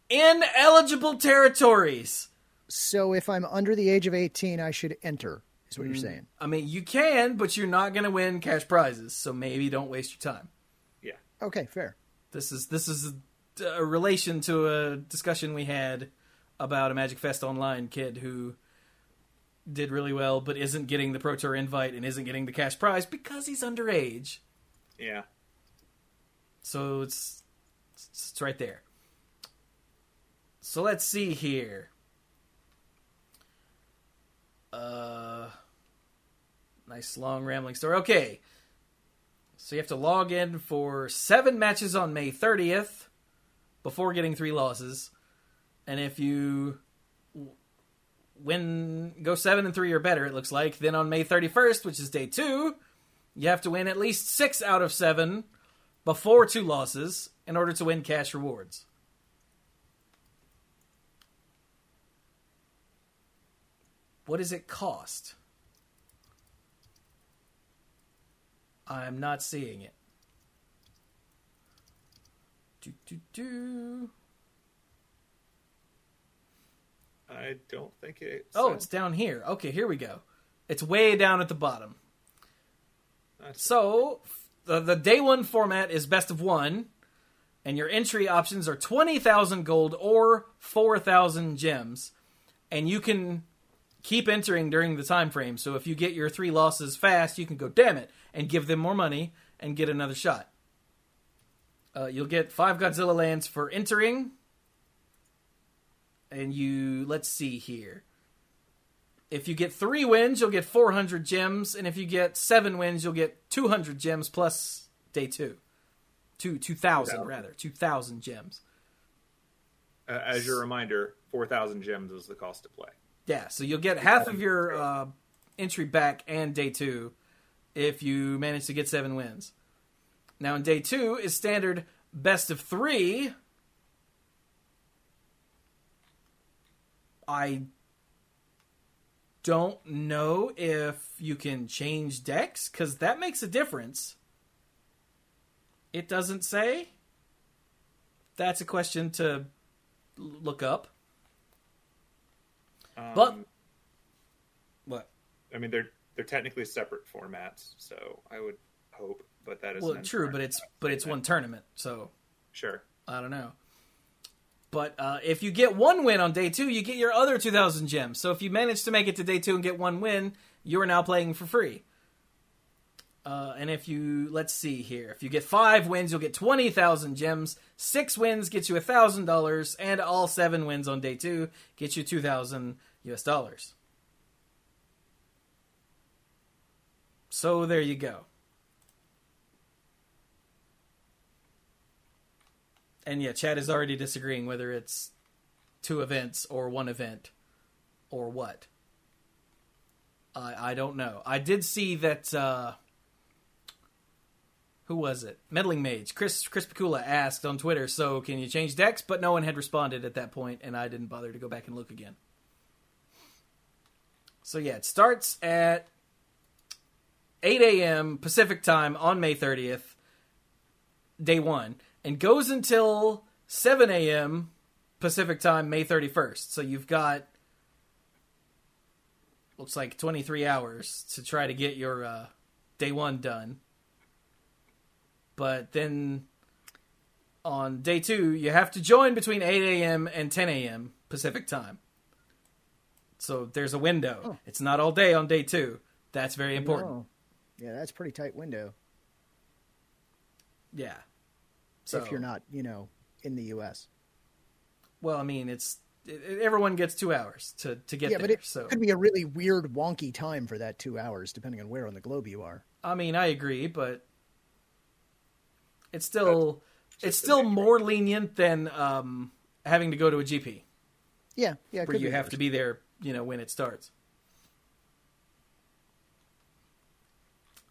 in eligible territories. So if I'm under the age of 18, I should enter. Is Mm. what you're saying? I mean, you can, but you're not going to win cash prizes, so maybe don't waste your time. Yeah. Okay, fair. This is this is a, a relation to a discussion we had about a Magic Fest Online kid who did really well, but isn't getting the Pro Tour invite and isn't getting the cash prize because he's underage. Yeah. So it's it's, it's right there. So let's see here. Uh, nice long rambling story. Okay, so you have to log in for seven matches on May 30th before getting three losses, and if you win, go seven and three or better, it looks like. Then on May 31st, which is day two, you have to win at least six out of seven before two losses in order to win cash rewards. What does it cost? I'm not seeing it. Do, do, do. I don't think it. Oh, it's down here. Okay, here we go. It's way down at the bottom. That's- So, the, the day one format is best of one, and your entry options are 20,000 gold or 4,000 gems. And you can keep entering during the time frame. So, if you get your three losses fast, you can go, damn it, and give them more money and get another shot. Uh, you'll get five Godzilla lands for entering. And you, let's see here. If you get three wins, you'll get 400 gems, and if you get seven wins, you'll get 200 gems plus day two. Two, 2,000, 2,000. rather. 2,000 gems. uh, as your reminder, four thousand gems is the cost to play. Yeah, so you'll get half of your uh, entry back and day two if you manage to get seven wins. Now, in day two is standard best of three. I don't know if you can change decks because that makes a difference. It doesn't say. That's a question to look up. Um, But- What? I mean, they're they're technically separate formats, so I would hope, but that is Well, true, but it's but it's one tournament, so sure. I don't know. But uh, if you get one win on day two, you get your other two thousand gems. So if you manage to make it to day two and get one win, you are now playing for free. Uh, and if you let's see here, if you get five wins, you'll get twenty thousand gems. Six wins gets you thousand dollars, and all seven wins on day two get you two thousand U.S. dollars. So there you go. And yeah, Chad is already disagreeing whether it's two events or one event or what. I I don't know. I did see that. Uh, who was it? Meddling Mage. Chris Chris Pikula asked on Twitter, "So can you change decks?" But no one had responded at that point, and I didn't bother to go back and look again. So yeah, it starts at 8 a.m. Pacific time on May 30th, day one, and goes until 7 a.m. Pacific time, May 31st. So you've got looks like 23 hours to try to get your uh, day one done. But then on day two, you have to join between 8 a.m. and 10 a.m. Pacific time. So there's a window. Oh. It's not all day on day two. That's very important. Oh. Yeah, that's a pretty tight window Yeah. So if you're not, you know, in the U.S. well, I mean, it's it, it- everyone gets two hours to to get yeah, there. but it so could be a really weird, wonky time for that two hours, depending on where on the globe you are. I mean, I agree, but it's still it's still the nature. more lenient than um, having to go to a GP Yeah, yeah, where you have worse. to be there, you know, when it starts.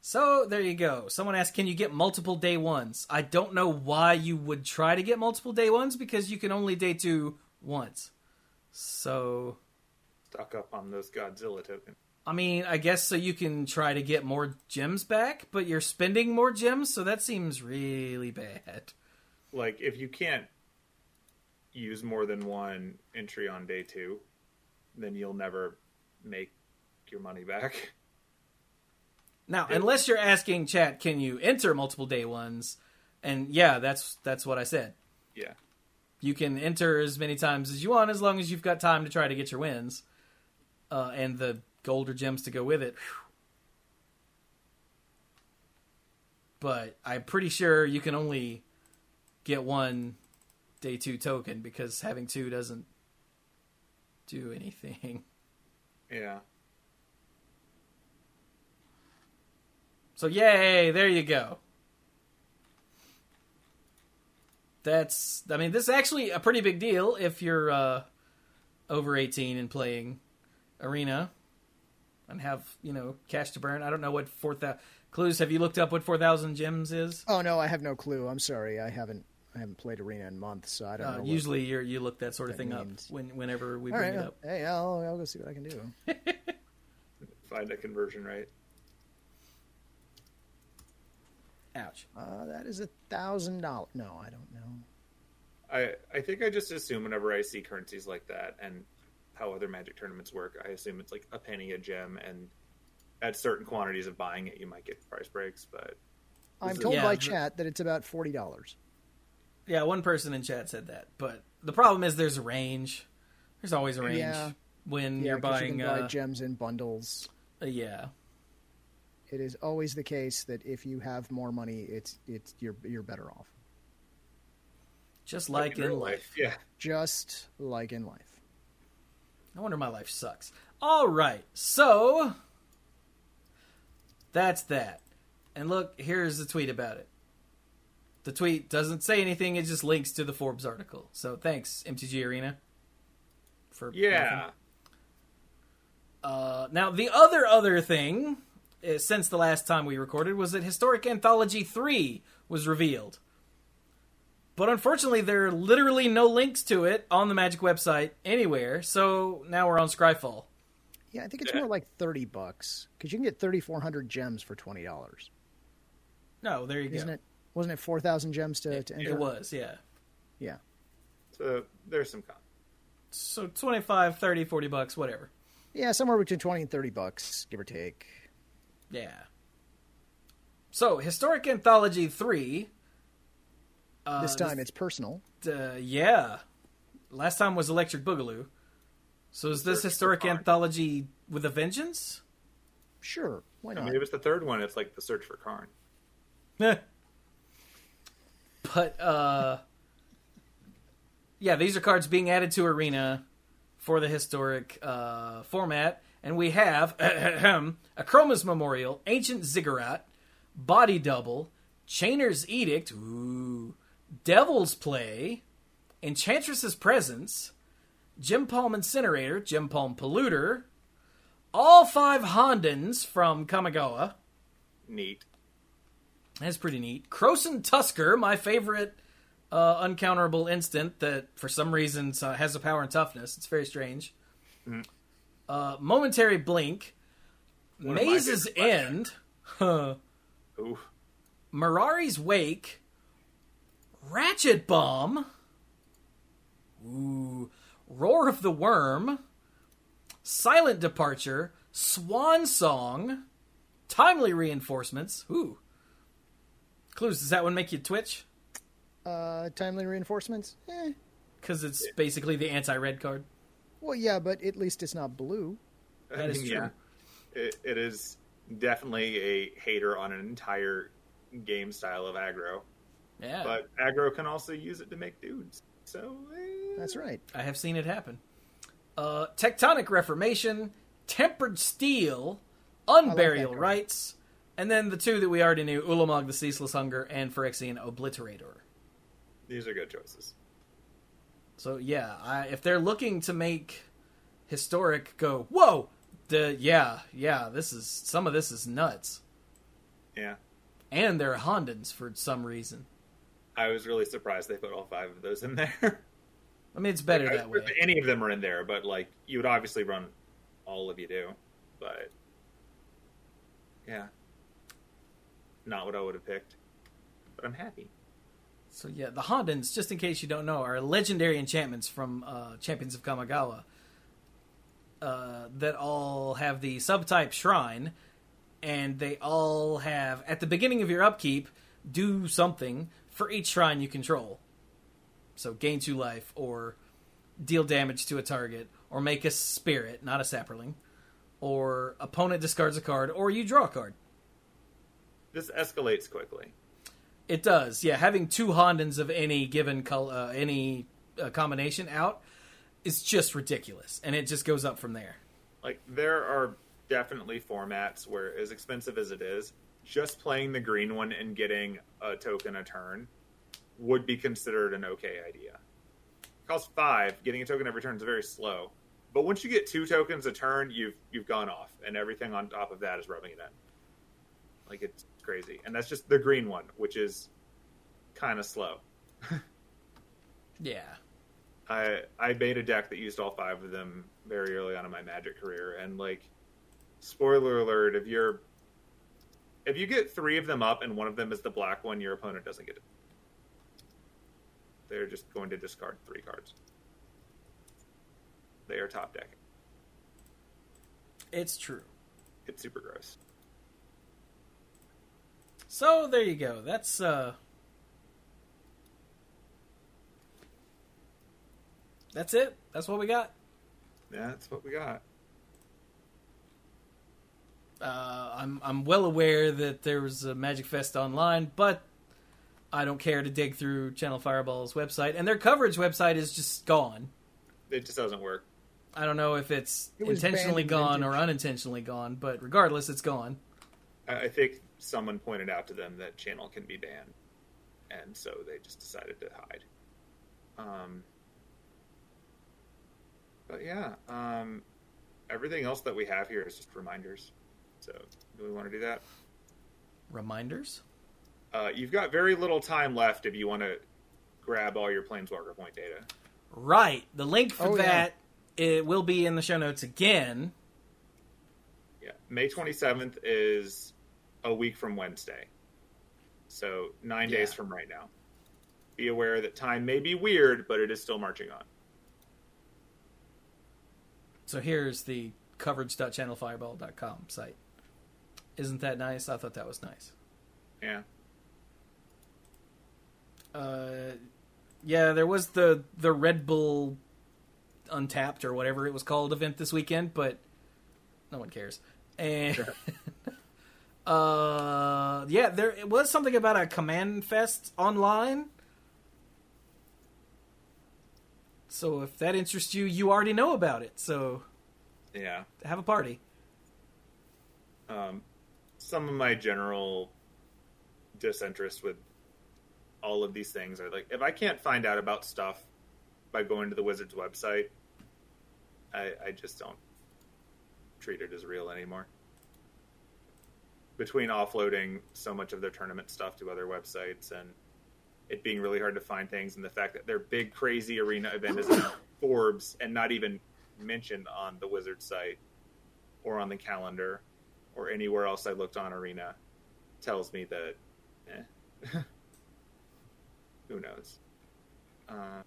So there you go. Someone asked, "Can you get multiple day ones?" I don't know why you would try to get multiple day ones because you can only day two once. So, Stock up on those Godzilla tokens. I mean, I guess so you can try to get more gems back, but you're spending more gems, so that seems really bad. Like if you can't use more than one entry on day two, then you'll never make your money back. Now, unless you're asking chat, can you enter multiple day ones? And yeah, that's that's what I said. Yeah. You can enter as many times as you want, as long as you've got time to try to get your wins, uh, and the gold or gems to go with it. Whew. But I'm pretty sure you can only get one day two token because having two doesn't do anything. Yeah. So yay, there you go. That's I mean, this is actually a pretty big deal if you're uh, over 18 and playing arena and have, you know, cash to burn. I don't know what 4000 Cluze, have you looked up what 4000 gems is? Oh no, I have no clue. I'm sorry, I haven't. I haven't played arena in months, so I don't Uh, know. usually you you look that sort of that thing means. up when whenever we All bring right, it up. hey, I'll, I'll go see what I can do. Find a conversion rate. Ouch. Uh, that is a thousand dollars. No, I don't know. I I think I just assume whenever I see currencies like that and how other magic tournaments work, I assume it's like a penny a gem and at certain quantities of buying it you might get price breaks, but I'm is- told Yeah, by chat that it's about forty dollars. Yeah, one person in chat said that, but the problem is there's a range. There's always a range Yeah. when Yeah, you're buying. you can buy uh, gems in bundles. uh, yeah, It is always the case that if you have more money, it's it's you're you're better off. just like in real life. Yeah. Just like in life. No wonder my life sucks. All right, so that's that. And look, here's the tweet about it. The tweet doesn't say anything; it just links to the Forbes article. So thanks, MTG Arena. For Yeah. Uh, now the other other thing uh, since the last time we recorded was that Historic Anthology three was revealed. But unfortunately, there are literally no links to it on the Magic website anywhere. So now we're on Scryfall. Yeah, I think it's Yeah. more like thirty bucks because you can get thirty four hundred gems for twenty dollars. No, there you Isn't go. it? Wasn't it four thousand gems to, to enter? It was, yeah. Yeah. So there's some con. So 25, 30, 40 bucks, whatever. Yeah, somewhere between twenty and thirty bucks, give or take. Yeah. So, Historic Anthology 3. Uh, this time it's personal. uh, yeah. Last time was Electric Boogaloo. So is this Historic Anthology with a vengeance? Sure, why I not? mean, if it's the third one, it's like the search for Karn. Eh. but uh yeah these are cards being added to arena for the historic uh format and we have Akroma's memorial ancient ziggurat body double chainer's edict ooh devil's play enchantress's presence Gempalm incinerator Gempalm polluter all five hondens from kamigawa Neat. that's pretty neat. Krosan Tusker, my favorite uh, uncounterable instant that for some reason uh, has a power and toughness. It's very strange. Uh, momentary Blink, One Maze's End, huh, Mirari's Wake, Ratchet Bomb, ooh, Roar of the Worm, Silent Departure, Swan Song, Timely Reinforcements, ooh. Cluze, does that one make you twitch? Uh, timely reinforcements? Eh. Because it's basically the anti-red card. Well, yeah, but at least it's not blue. That is mean, true. It, it is definitely a hater on an entire game style of aggro. Yeah, But aggro can also use it to make dudes. So eh, That's right. I have seen it happen. Uh, Tectonic Reformation, Tempered Steel, Unburial card. Rites, and then the two that we already knew, Ulamog the Ceaseless Hunger and Phyrexian Obliterator. these are good choices. So yeah, I, if they're looking to make historic go, whoa, the yeah, yeah, this is some of this is nuts. Yeah. And they're Hondens for some reason. I was really surprised they put all five of those in there. I mean, it's better I that way. Any of them are in there, but like you would obviously run all of you do, but yeah, not what I would have picked. But I'm happy. So yeah, the Hondens, just in case you don't know, are legendary enchantments from uh, Champions of Kamigawa uh, that all have the subtype Shrine, and they all have at the beginning of your upkeep do something for each shrine you control. So gain two life, or deal damage to a target, or make a spirit, not a saproling, or opponent discards a card, or you draw a card. This escalates quickly. It does, yeah. Having two Hondens of any given color, uh, any uh, combination out is just ridiculous, and it just goes up from there. Like there are definitely formats where, as expensive as it is, just playing the green one and getting a token a turn would be considered an okay idea. It costs five. Getting a token every turn is very slow. But once you get two tokens a turn, you've you've gone off, and everything on top of that is rubbing it in. Like it's crazy, and that's just the green one, which is kind of slow. Yeah, I I made a deck that used all five of them very early on in my Magic career, and like, spoiler alert: if you're if you get three of them up and one of them is the black one, your opponent doesn't get it. They're just going to discard three cards. They are top decking. it's true. It's super gross. So there you go. That's uh That's it. That's what we got. That's what we got. Uh, I'm I'm well aware that there was a Magic Fest online, but I don't care to dig through Channel Fireball's website, and their coverage website is just gone. It just doesn't work. I don't know if it's It intentionally banned gone or unintentionally gone, but regardless, it's gone. I, I think someone pointed out to them that channel can be banned, and so they just decided to hide. Um, but yeah, um, everything else that we have here is just reminders. So, do we want to do that? Reminders. Uh, you've got very little time left if you want to grab all your Planeswalker point data. Right. The link for Oh, yeah. that it will be in the show notes again. Yeah, May twenty seventh is a week from Wednesday, so nine days from right now. Be aware that time may be weird, but it is still marching on. So here's the coverage.channelfireball.com site. Isn't that nice? I thought that was nice. Yeah, Uh, yeah, there was the the Red Bull Untapped or whatever it was called event this weekend, but no one cares. And uh, yeah, there it was something about a Command Fest online. So if that interests you, you already know about it. So yeah. have a party. Um, some of my general disinterest with all of these things are like if I can't find out about stuff by going to the Wizards website, I, I just don't treat it as real anymore. Between offloading so much of their tournament stuff to other websites and it being really hard to find things, and the fact that their big crazy arena event is on Forbes and not even mentioned on the Wizard site or on the calendar or anywhere else I looked on Arena, tells me that, eh, who knows? Uh,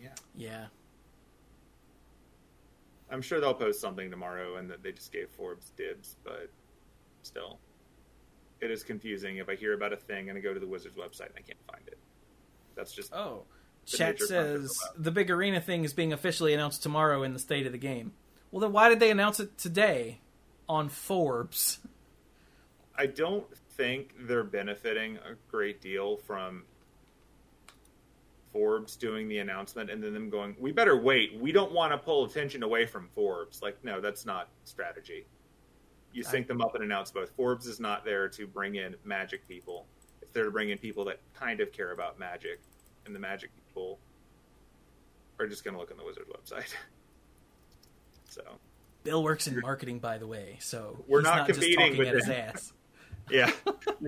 yeah, Yeah. I'm sure they'll post something tomorrow, and that they just gave Forbes dibs, but still, it is confusing if I hear about a thing and I go to the Wizards website and I can't find it. That's just Oh. Chat says the big arena thing is being officially announced tomorrow in the state of the game. Well, then why did they announce it today on Forbes? I don't think they're benefiting a great deal from Forbes doing the announcement and then them going, "We better wait. We don't want to pull attention away from Forbes." Like, no, that's not strategy. You sync them up and announce both. Forbes is not there to bring in Magic people. It's there to bring in people that kind of care about Magic, and the Magic people are just going to look on the Wizard website. so Bill works in marketing, by the way, so We're he's not not just competing talking with at his ass. Yeah,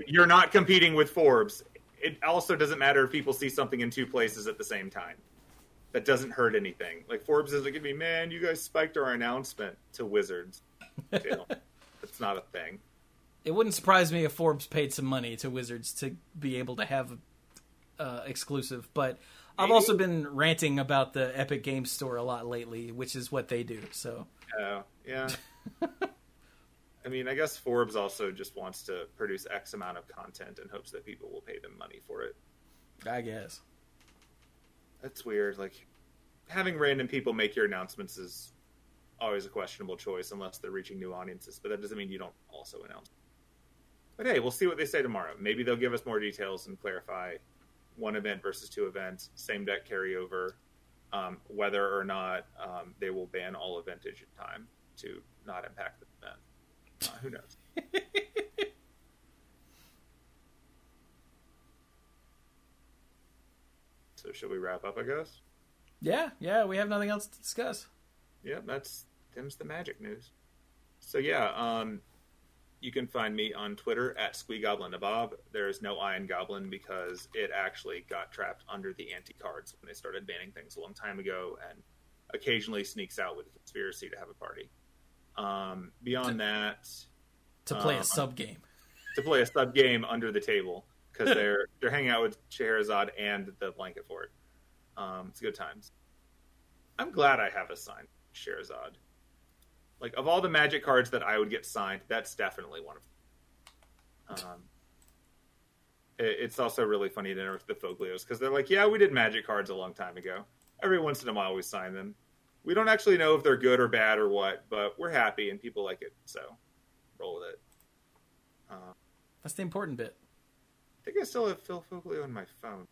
you're not competing with Forbes. It also doesn't matter if people see something in two places at the same time. That doesn't hurt anything. Like Forbes isn't gonna be, man, you guys spiked our announcement to Wizards. It's not a thing. It wouldn't surprise me if Forbes paid some money to Wizards to be able to have uh, exclusive, but I've also been ranting about the Epic Games Store a lot lately, which is what they do. So Oh, yeah. I mean, I guess Forbes also just wants to produce X amount of content and hopes that people will pay them money for it. I guess. That's weird. Like having random people make your announcements is always a questionable choice unless they're reaching new audiences. But that doesn't mean you don't also announce. But hey, we'll see what they say tomorrow. Maybe they'll give us more details and clarify one event versus two events, same deck carryover, um, whether or not um, they will ban all of vintage in time to not impact the event. Uh, who knows? so should we wrap up? I guess. Yeah, yeah, we have nothing else to discuss. Yep, that's Tim's the magic news. So yeah, um, you can find me on Twitter at SqueeGoblnNabob. There's no I in Goblin because it actually got trapped under the ante cards when they started banning things a long time ago, and occasionally sneaks out with a conspiracy to have a party. Um, beyond that, To play Uh, a sub game. to play a sub game under the table because they're they're hanging out with Scheherazade and the blanket fort. Um, it's good times. I'm glad I have a sign Scheherazade. Like of all the Magic cards that I would get signed, that's definitely one of them. Um, it, it's also really funny to interact with the Foglios because they're like, yeah, we did Magic cards a long time ago. Every once in a while, we sign them. We don't actually know if they're good or bad or what, but we're happy and people like it, so roll with it. Um, That's the important bit. I think I still have Phil Foglio on my phone.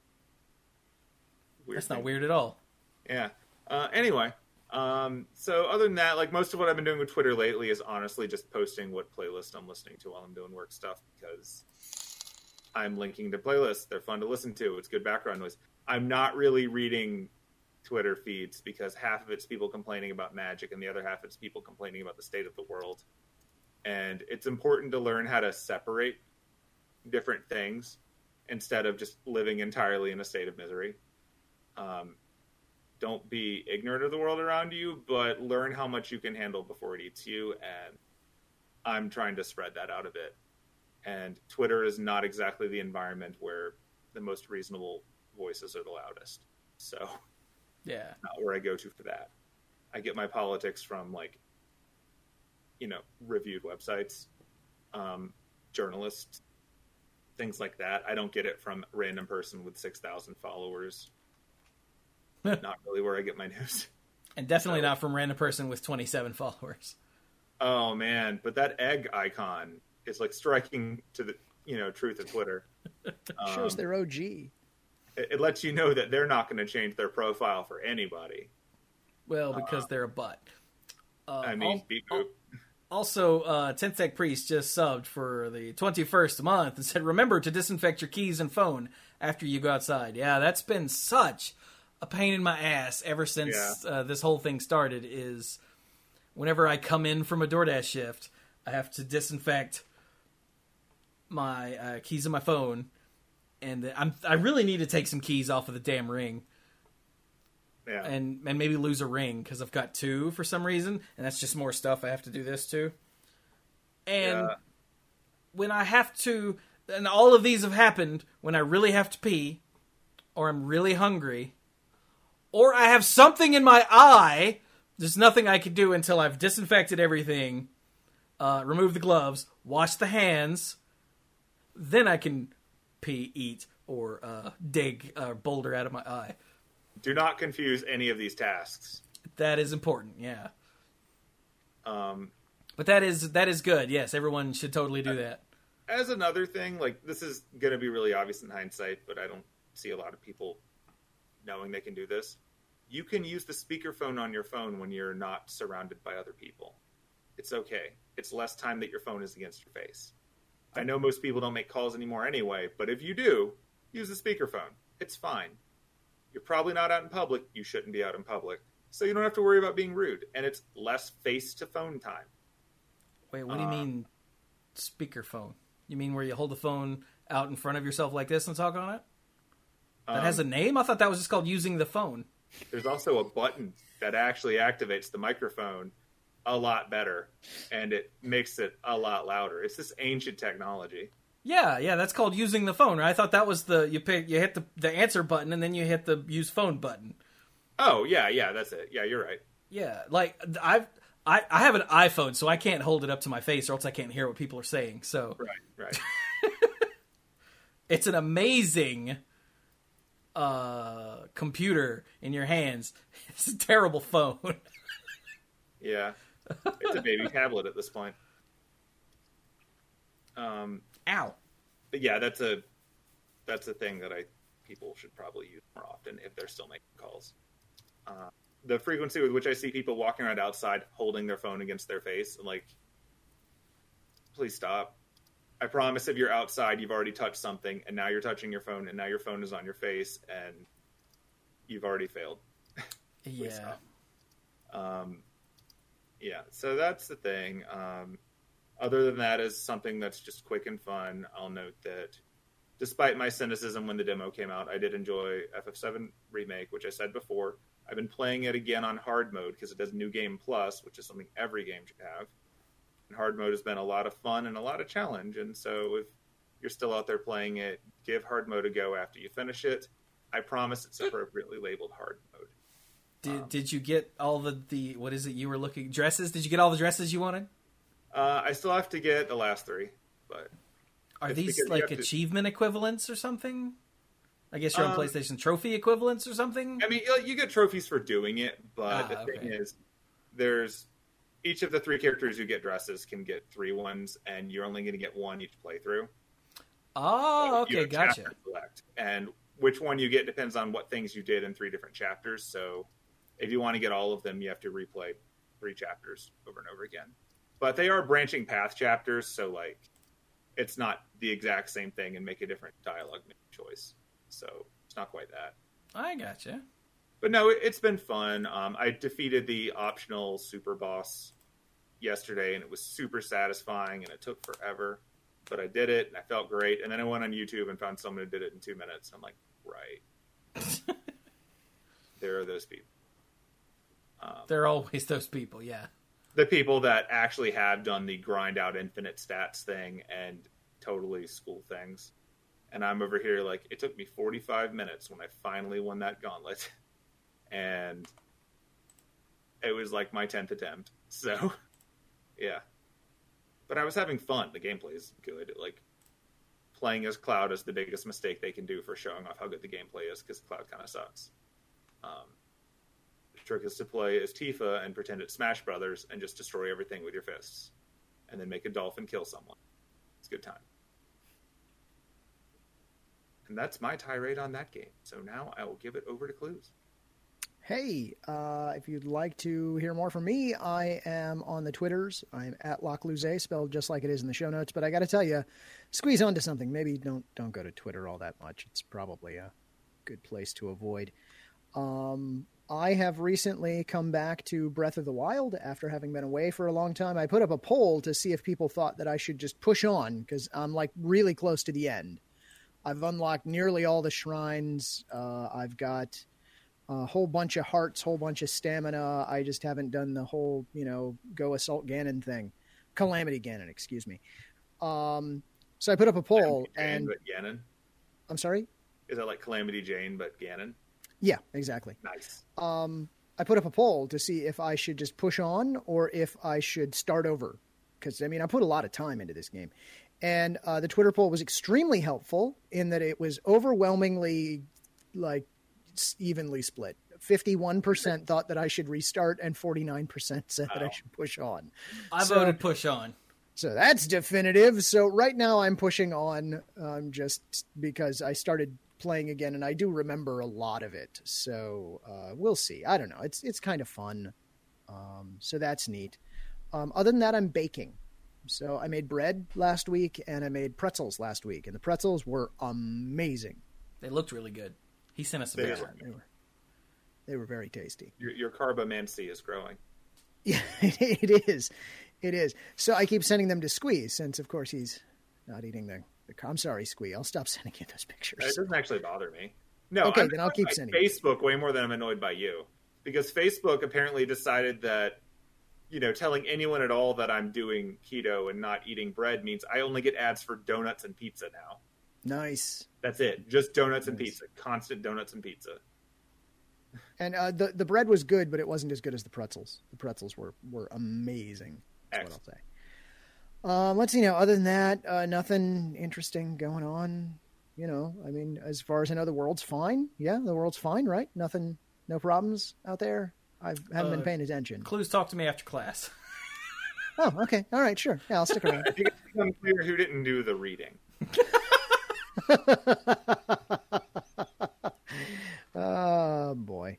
Weird That's not weird at all. Yeah. Uh, anyway, um, so other than that, like most of what I've been doing with Twitter lately is honestly just posting what playlist I'm listening to while I'm doing work stuff because I'm linking to playlists. They're fun to listen to. It's good background noise. I'm not really reading Twitter feeds because half of it's people complaining about magic and the other half it's people complaining about the state of the world. And it's important to learn how to separate different things instead of just living entirely in a state of misery. Um, don't be ignorant of the world around you, but learn how much you can handle before it eats you. And I'm trying to spread that out a bit. And Twitter is not exactly the environment where the most reasonable voices are the loudest. So, Yeah. not where I go to for that. I get my politics from like, you know, reviewed websites, um, journalists, things like that. I don't get it from a random person with six thousand followers. not really where I get my news. And definitely So- not from random person with 27 followers. Oh man, but that egg icon is like striking to the you know truth of Twitter. Shows Um, their OG. it, it lets you know that they're not going to change their profile for anybody. Well, because they're a butt. Uh, I mean, al- beep al- boop. Also, uh, Tensec Priest just subbed for the 21st month and said, remember to disinfect your keys and phone after you go outside. Yeah, that's been such a pain in my ass ever since uh, this whole thing started is whenever I come in from a DoorDash shift, I have to disinfect my uh, keys and my phone. And I'm, I really need to take some keys off of the damn ring yeah. and and maybe lose a ring because I've got two for some reason, and that's just more stuff I have to do this to. And Yeah. when I have to, and all of these have happened when I really have to pee, or I'm really hungry, or I have something in my eye. There's nothing I can do until I've disinfected everything, uh, remove the gloves, wash the hands. Then I can pee, eat, or uh, dig a boulder out of my eye. Do not confuse any of these tasks. That is important, yeah. Um, But that is that is good. Yes, everyone should totally do that. as another thing, like this is going to be really obvious in hindsight, but I don't see a lot of people knowing they can do this. You can use the speakerphone on your phone when you're not surrounded by other people. It's okay. It's less time that your phone is against your face. I know most people don't make calls anymore anyway, but if you do, use the speakerphone. It's fine. You're probably not out in public. You shouldn't be out in public. so you don't have to worry about being rude, and it's less face to phone time. Wait, what do you Uh, mean speakerphone? You mean where you hold the phone out in front of yourself like this and talk on it? That Um, has a name? I thought that was just called using the phone. There's also a button that actually activates the microphone a lot better, and it makes it a lot louder. It's this ancient technology. Yeah, yeah, that's called using the phone. Right? I thought that was the you pick you hit the the answer button and then you hit the use phone button. Oh yeah, yeah, that's it. Yeah, you're right. Yeah, like I've I, I have an iPhone, so I can't hold it up to my face, or else I can't hear what people are saying. So Right, right. it's an amazing uh, computer in your hands. It's a terrible phone. Yeah, it's a baby tablet at this point. Um, Ow. but yeah, that's a that's a thing that I people should probably use more often if they're still making calls. Uh, the frequency with which I see people walking around outside holding their phone against their face, I'm like, please stop. I promise if you're outside, you've already touched something, and now you're touching your phone, and now your phone is on your face, and you've already failed. Yeah. Um, yeah, so that's the thing. Um, other than that, is something that's just quick and fun. I'll note that despite my cynicism when the demo came out, I did enjoy FF7 Remake, which I said before. I've been playing it again on hard mode because it does New Game Plus, which is something every game should have. And hard mode has been a lot of fun and a lot of challenge. And so if you're still out there playing it, give hard mode a go after you finish it. I promise it's appropriately labeled hard mode. Did did you get all the the what is it you were looking dresses? Did you get all the dresses you wanted? Uh, I still have to get the last three, but Are these like have to- achievement equivalents or something? I guess you're on Um, PlayStation Trophy equivalents or something. I mean, you- get trophies for doing it, but Ah, the thing is, there's each of the three characters who get dresses can get three ones, and you're only going to get one each playthrough. Oh, You okay, gotcha. select, and which one you get depends on what things you did in three different chapters. So, if you want to get all of them, you have to replay three chapters over and over again. But they are branching path chapters, so like, it's not the exact same thing and make a different dialogue choice. So it's not quite that. I gotcha. But no, it, it's been fun. Um, I defeated the optional super boss yesterday, and it was super satisfying, and it took forever. But I did it, and I felt great. And then I went on YouTube and found someone who did it in two minutes. I'm like, right, there are those people. Um, There are always those people. Yeah. the people that actually have done the grind out infinite stats thing and totally school things. And I'm over here like it took me 45 minutes when I finally won that gauntlet. And it was like my 10th attempt. So, yeah. But I was having fun. The gameplay is good. Like playing as Cloud is the biggest mistake they can do for showing off how good the gameplay is because Cloud kind of sucks. Um, the trick is to play as Tifa and pretend it's Smash Brothers and just destroy everything with your fists, and then make a dolphin kill someone. It's a good time. And that's my tirade on that game. So now I will give it over to Cluze. Hey, uh, if you'd like to hear more from me, I am on the Twitters. I'm at lacluyze, spelled just like it is in the show notes. But I got to tell you, Squee's onto something. Maybe don't don't go to Twitter all that much. It's probably a good place to avoid. Um, I have recently come back to Breath of the Wild after having been away for a long time. I put up a poll to see if people thought that I should just push on because I'm like really close to the end. I've unlocked nearly all the shrines. Uh, I've got a whole bunch of hearts, whole bunch of stamina. I just haven't done the whole, you know, go assault Ganon thing. Calamity Ganon, excuse me. Um, so I put up a poll, Jane, and but Ganon I'm sorry. is that like Calamity Jane but Ganon? Yeah, exactly. Nice. Um, I put up a poll to see if I should just push on or if I should start over. Because I mean, I put a lot of time into this game, and uh, the Twitter poll was extremely helpful in that it was overwhelmingly like evenly split. Fifty-one percent thought that I should restart, and forty-nine percent said that I should push on. I So- voted push on. So that's definitive. So right now I'm pushing on um, just because I started playing again and I do remember a lot of it. So uh, we'll see. I don't know. It's it's kind of fun. Um, so that's neat. Um, other than that, I'm baking. So I made bread last week and I made pretzels last week, and the pretzels were amazing. They looked really good. He sent us some They pictures. They were They were very tasty. Your, your carbomancy is growing. Yeah, it is. It is. So I keep sending them to Squeeze, since of course he's not eating the. the I'm sorry, Squee. I'll stop sending you those pictures. It doesn't actually bother me. No, Okay, I'm then I'll keep by sending you. Facebook way more than I'm annoyed by you because Facebook apparently decided that you know telling anyone at all that I'm doing keto and not eating bread means I only get ads for donuts and pizza now. Nice. That's it, just donuts and pizza, constant donuts and pizza. And uh, the the bread was good, but it wasn't as good as the pretzels. The pretzels were were amazing. That's what I'll say. Um, let's see now. Other than that, uh, nothing interesting going on. You know, I mean, as far as I know, the world's fine. Yeah, the world's fine, right? Nothing, no problems out there. I haven't been Uh, paying attention. Cluze talk to me after class. Oh, okay, all right, sure. Yeah, I'll stick around. I think it's become clear who didn't do the reading. Oh boy.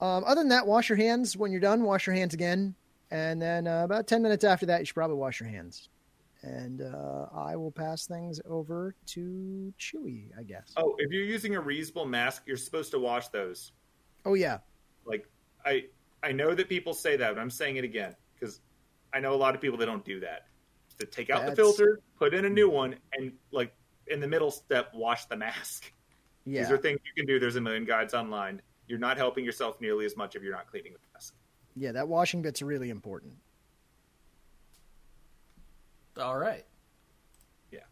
Um, other than that, wash your hands when you're done. Wash your hands again, and then uh, about ten minutes after that, you should probably wash your hands. And uh, I will pass things over to Chewie, I guess. Oh, if you're using a reusable mask, you're supposed to wash those. Oh yeah, Like I I know that people say that, but I'm saying it again because I know a lot of people that don't do that. To take out the filter, put in a new one, and like in the middle step, wash the mask. yeah. These are things you can do. There's a million guides online. You're not helping yourself nearly as much if you're not cleaning the mask. Yeah, that washing bit's really important. All right. Yeah.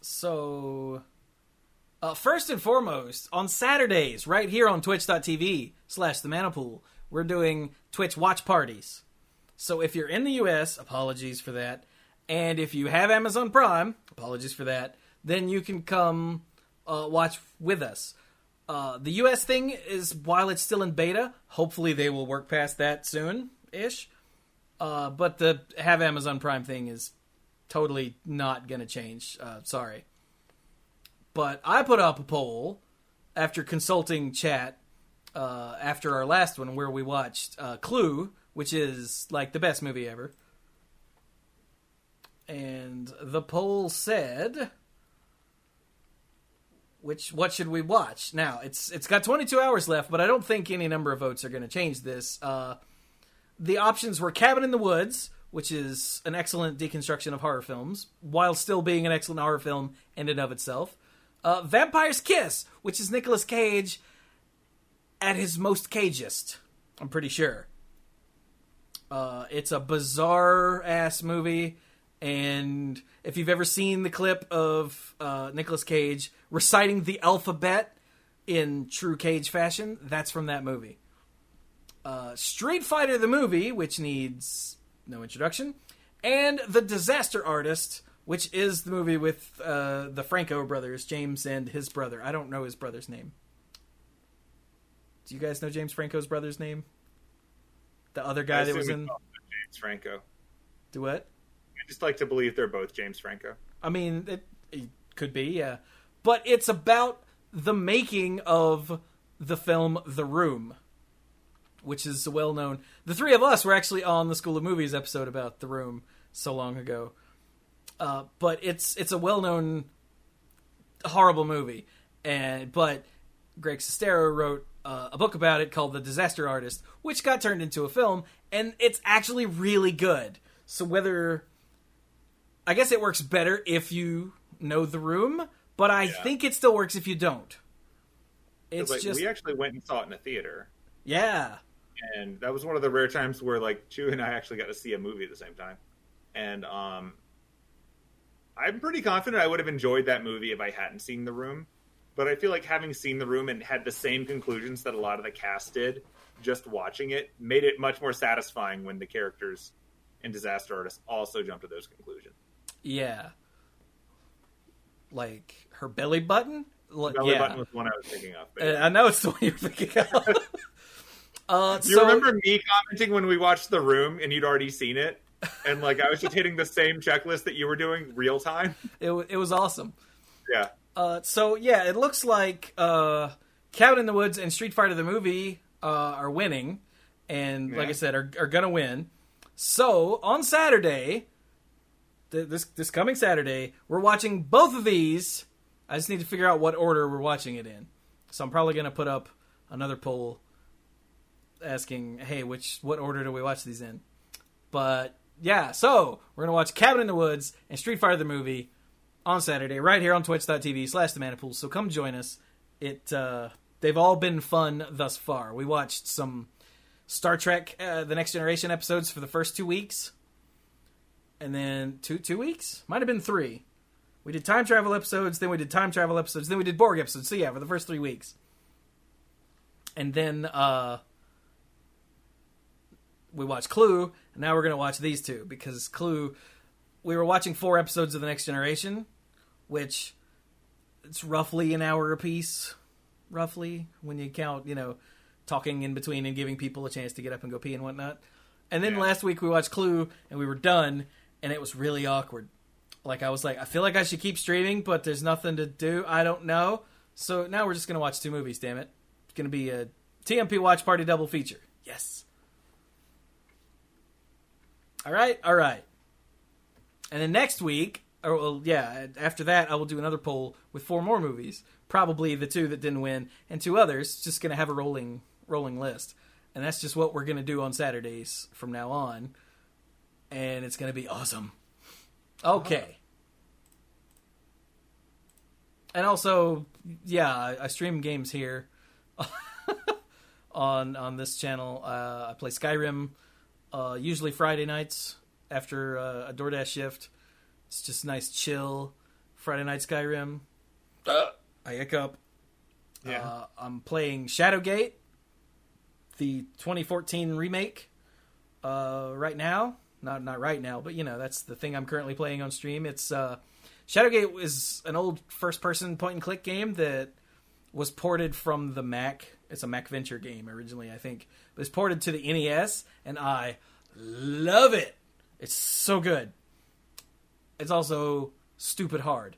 So, uh, first and foremost, on Saturdays, right here on twitch.tv slash the Mana Pool, we're doing Twitch watch parties. So if you're in the US, apologies for that. And if you have Amazon Prime, apologies for that, then you can come uh, watch with us. Uh, the US thing is, while it's still in beta, hopefully they will work past that soon ish. Uh, but the have Amazon Prime thing is totally not going to change. Uh, sorry. But I put up a poll after consulting chat uh, after our last one where we watched uh, Clue, which is like the best movie ever. And the poll said which what should we watch? Now, it's it's got 22 hours left, but I don't think any number of votes are going to change this. Uh, the options were Cabin in the Woods, which is an excellent deconstruction of horror films, while still being an excellent horror film in and of itself. Uh, Vampire's Kiss, which is Nicolas Cage at his most cageist. I'm pretty sure. Uh, it's a bizarre ass movie, and if you've ever seen the clip of uh, Nicolas Cage reciting the alphabet in true Cage fashion, that's from that movie. Uh, Street Fighter the movie, which needs no introduction, and The Disaster Artist, which is the movie with uh, the Franco brothers, James and his brother. I don't know his brother's name. Do you guys know James Franco's brother's name? The other guy that was in. James Franco. Do what? I just like to believe they're both James Franco. I mean, it, it could be, yeah. But it's about the making of the film The Room, which is well known. The three of us were actually on the School of Movies episode about The Room so long ago. Uh, but it's it's a well known horrible movie, and but Greg Sestero wrote uh, a book about it called The Disaster Artist, which got turned into a film, and it's actually really good. So whether I guess it works better if you know the room, but I Yeah. think it still works if you don't. It's like, just we actually went and saw it in a theater, yeah, and that was one of the rare times where like Chew and I actually got to see a movie at the same time. And um, I'm pretty confident I would have enjoyed that movie if I hadn't seen The Room. But I feel like having seen The Room and had the same conclusions that a lot of the cast did, just watching it made it much more satisfying when the characters in Disaster artists also jumped to those conclusions. Yeah. Like her belly button. Like, Belly yeah, Button was the one I was thinking of. Uh, I know it's the one you're thinking of. uh, you so, remember me commenting when we watched The Room and you'd already seen it? And like I was just hitting the same checklist that you were doing real time? It, it was awesome. Yeah. Uh, so yeah, it looks like uh, Cabin in the Woods and Street Fighter the movie uh, are winning, and like I said, are, are gonna win. So on Saturday, th- this this coming Saturday, we're watching both of these. I just need to figure out what order we're watching it in. So I'm probably gonna put up another poll asking, "Hey, which what order do we watch these in?" But yeah, so we're gonna watch Cabin in the Woods and Street Fighter the movie on Saturday, right here on Twitch.tv slash The Mana Pool. So come join us. It uh, they've all been fun thus far. We watched some Star Trek: uh, The Next Generation episodes for the first two weeks, and then two two weeks might have been three. We did time travel episodes, then we did time travel episodes, then we did Borg episodes. So yeah, for the first three weeks, and then uh, we watched Clue. And now we're gonna watch these two because Clue. We were watching four episodes of The Next Generation, which it's roughly an hour apiece, roughly when you count, you know, talking in between and giving people a chance to get up and go pee and whatnot. And then Yeah. last week we watched Clue and we were done, and it was really awkward. Like I was like, I feel like I should keep streaming, but there's nothing to do. I don't know. So now we're just gonna watch two movies. Damn it! It's gonna be a TMP watch party double feature. Yes. All right, all right. And then next week, or well, yeah, after that, I will do another poll with four more movies. Probably the two that didn't win, and two others. Just gonna have a rolling rolling list, and that's just what we're gonna do on Saturdays from now on. And it's gonna be awesome. Okay. And also, yeah, I, I stream games here on on this channel. Uh, I play Skyrim uh, usually Friday nights after uh, a DoorDash shift. It's just nice, chill Friday night Skyrim. Uh, I hiccup. Yeah. Uh, I'm playing Shadowgate, the 2014 remake, uh, right now. Not not right now, but you know that's the thing I'm currently playing on stream. It's uh, Shadowgate is an old first-person point-and-click game that was ported from the Mac. It's a Mac Venture game originally, I think, but it's ported to the NES, and I love it. It's so good. It's also stupid hard.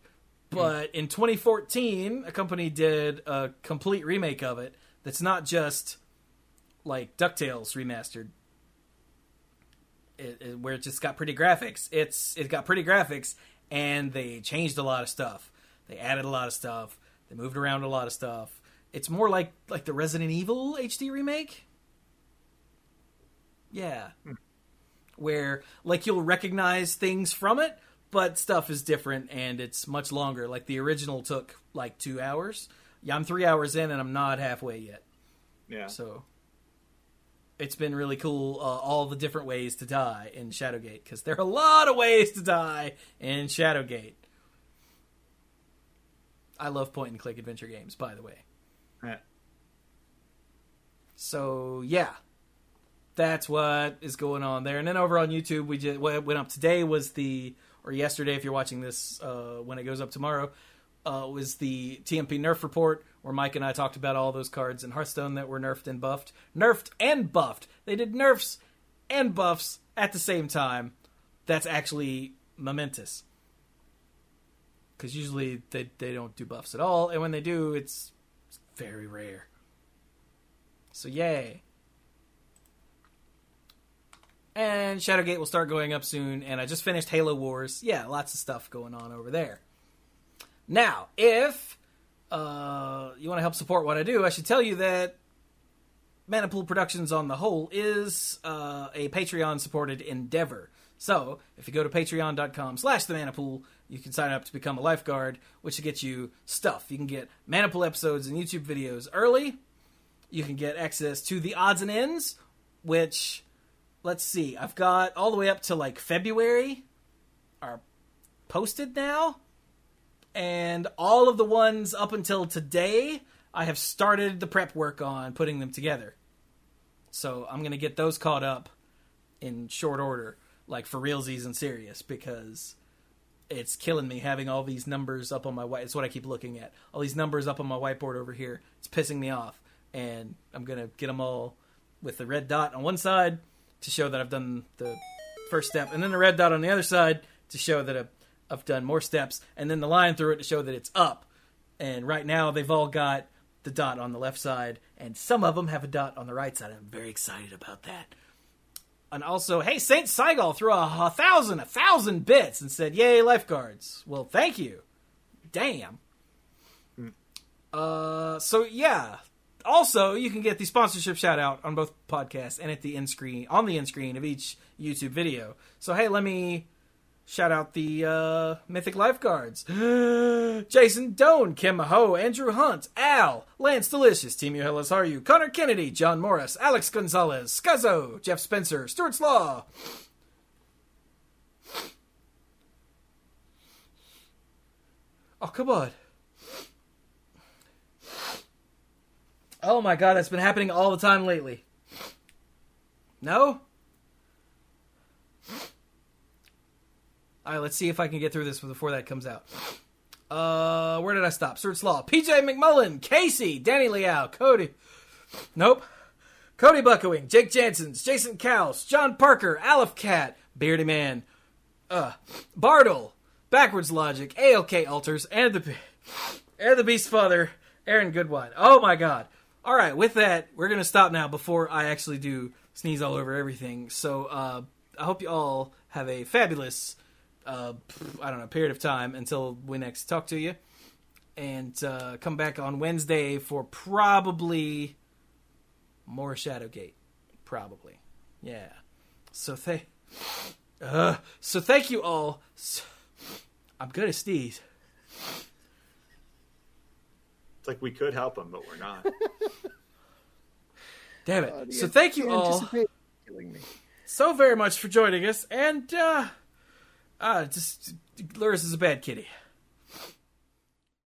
But in 2014, a company did a complete remake of it that's not just like DuckTales remastered. It, it- where it just got pretty graphics. It's it got pretty graphics and they changed a lot of stuff. They added a lot of stuff. They moved around a lot of stuff. It's more like like the Resident Evil HD remake. Yeah. Hmm. Where like you'll recognize things from it, but stuff is different and it's much longer. Like the original took like 2 hours. Yeah, I'm 3 hours in and I'm not halfway yet. yeah. So it's been really cool uh, all the different ways to die in Shadowgate because there are a lot of ways to die in Shadowgate. I love point and click adventure games, by the way. Yeah. So yeah, that's what is going on there. And then over on YouTube, we just what went up today was the or yesterday if you're watching this uh, when it goes up tomorrow uh, was the TMP nerf report where Mike and I talked about all those cards in Hearthstone that were nerfed and buffed, nerfed and buffed. They did nerfs and buffs at the same time. That's actually momentous because usually they they don't do buffs at all, and when they do, it's, very rare. So yay. And Shadowgate will start going up soon, and I just finished Halo Wars. Yeah, lots of stuff going on over there. Now, if uh, you want to help support what I do, I should tell you that Mana Pool Productions on the whole is uh, a Patreon supported endeavor. So if you go to patreon.com slash the Mana Pool, you can sign up to become a lifeguard, which will get you stuff. You can get Mana Pool episodes and YouTube videos early. You can get access to the odds and ends, which let's see, I've got all the way up to like February are posted now. And all of the ones up until today, I have started the prep work on putting them together. So I'm to get those caught up in short order, like for realsies and serious, because it's killing me having all these numbers up on my white. It's what I keep looking at. All these numbers up on my whiteboard over here. It's pissing me off, and I'm gonna get them all with the red dot on one side to show that I've done the first step, and then the red dot on the other side to show that I've, I've done more steps, and then the line through it to show that it's up. And right now they've all got the dot on the left side, and some of them have a dot on the right side. I'm very excited about that. And also, hey, Saint Saigal threw a, a thousand, a thousand bits and said, "Yay, lifeguards!" Well, thank you. Damn. Uh, so yeah, also, you can get the sponsorship shout out on both podcasts and at the end screen on the end screen of each YouTube video. So hey, let me shout out the uh, Mythic Lifeguards: Jason Doan, Kim Maho, Andrew Hunt, Al, Lance Delicious, Team Hillis Are You, Connor Kennedy, John Morris, Alex Gonzalez, Scuzzo, Jeff Spencer, Stuart Slaw. Oh come on. Oh my god, that's been happening all the time lately. No? Alright, let's see if I can get through this before that comes out. Uh, where did I stop? Search Law. PJ McMullen, Casey, Danny Liao, Cody. Nope. Cody Buckowing, Jake Jansons, Jason Cowles, John Parker, Aleph Cat, Beardy Man, uh, Bartle, Backwards Logic, ALK Alters, and the and the Beast Father, Aaron Goodwine. Oh my god. All right, with that, we're gonna stop now before I actually do sneeze all over everything. So uh, I hope you all have a fabulous, uh, I don't know, period of time until we next talk to you, and uh, come back on Wednesday for probably more Shadowgate, probably, yeah. So thank, uh, so thank you all. So, I'm good at sneeze. It's like we could help him, but we're not. Damn it. Uh, so thank you all Killing me. so very much for joining us, and uh, uh just Lurrus is a bad kitty.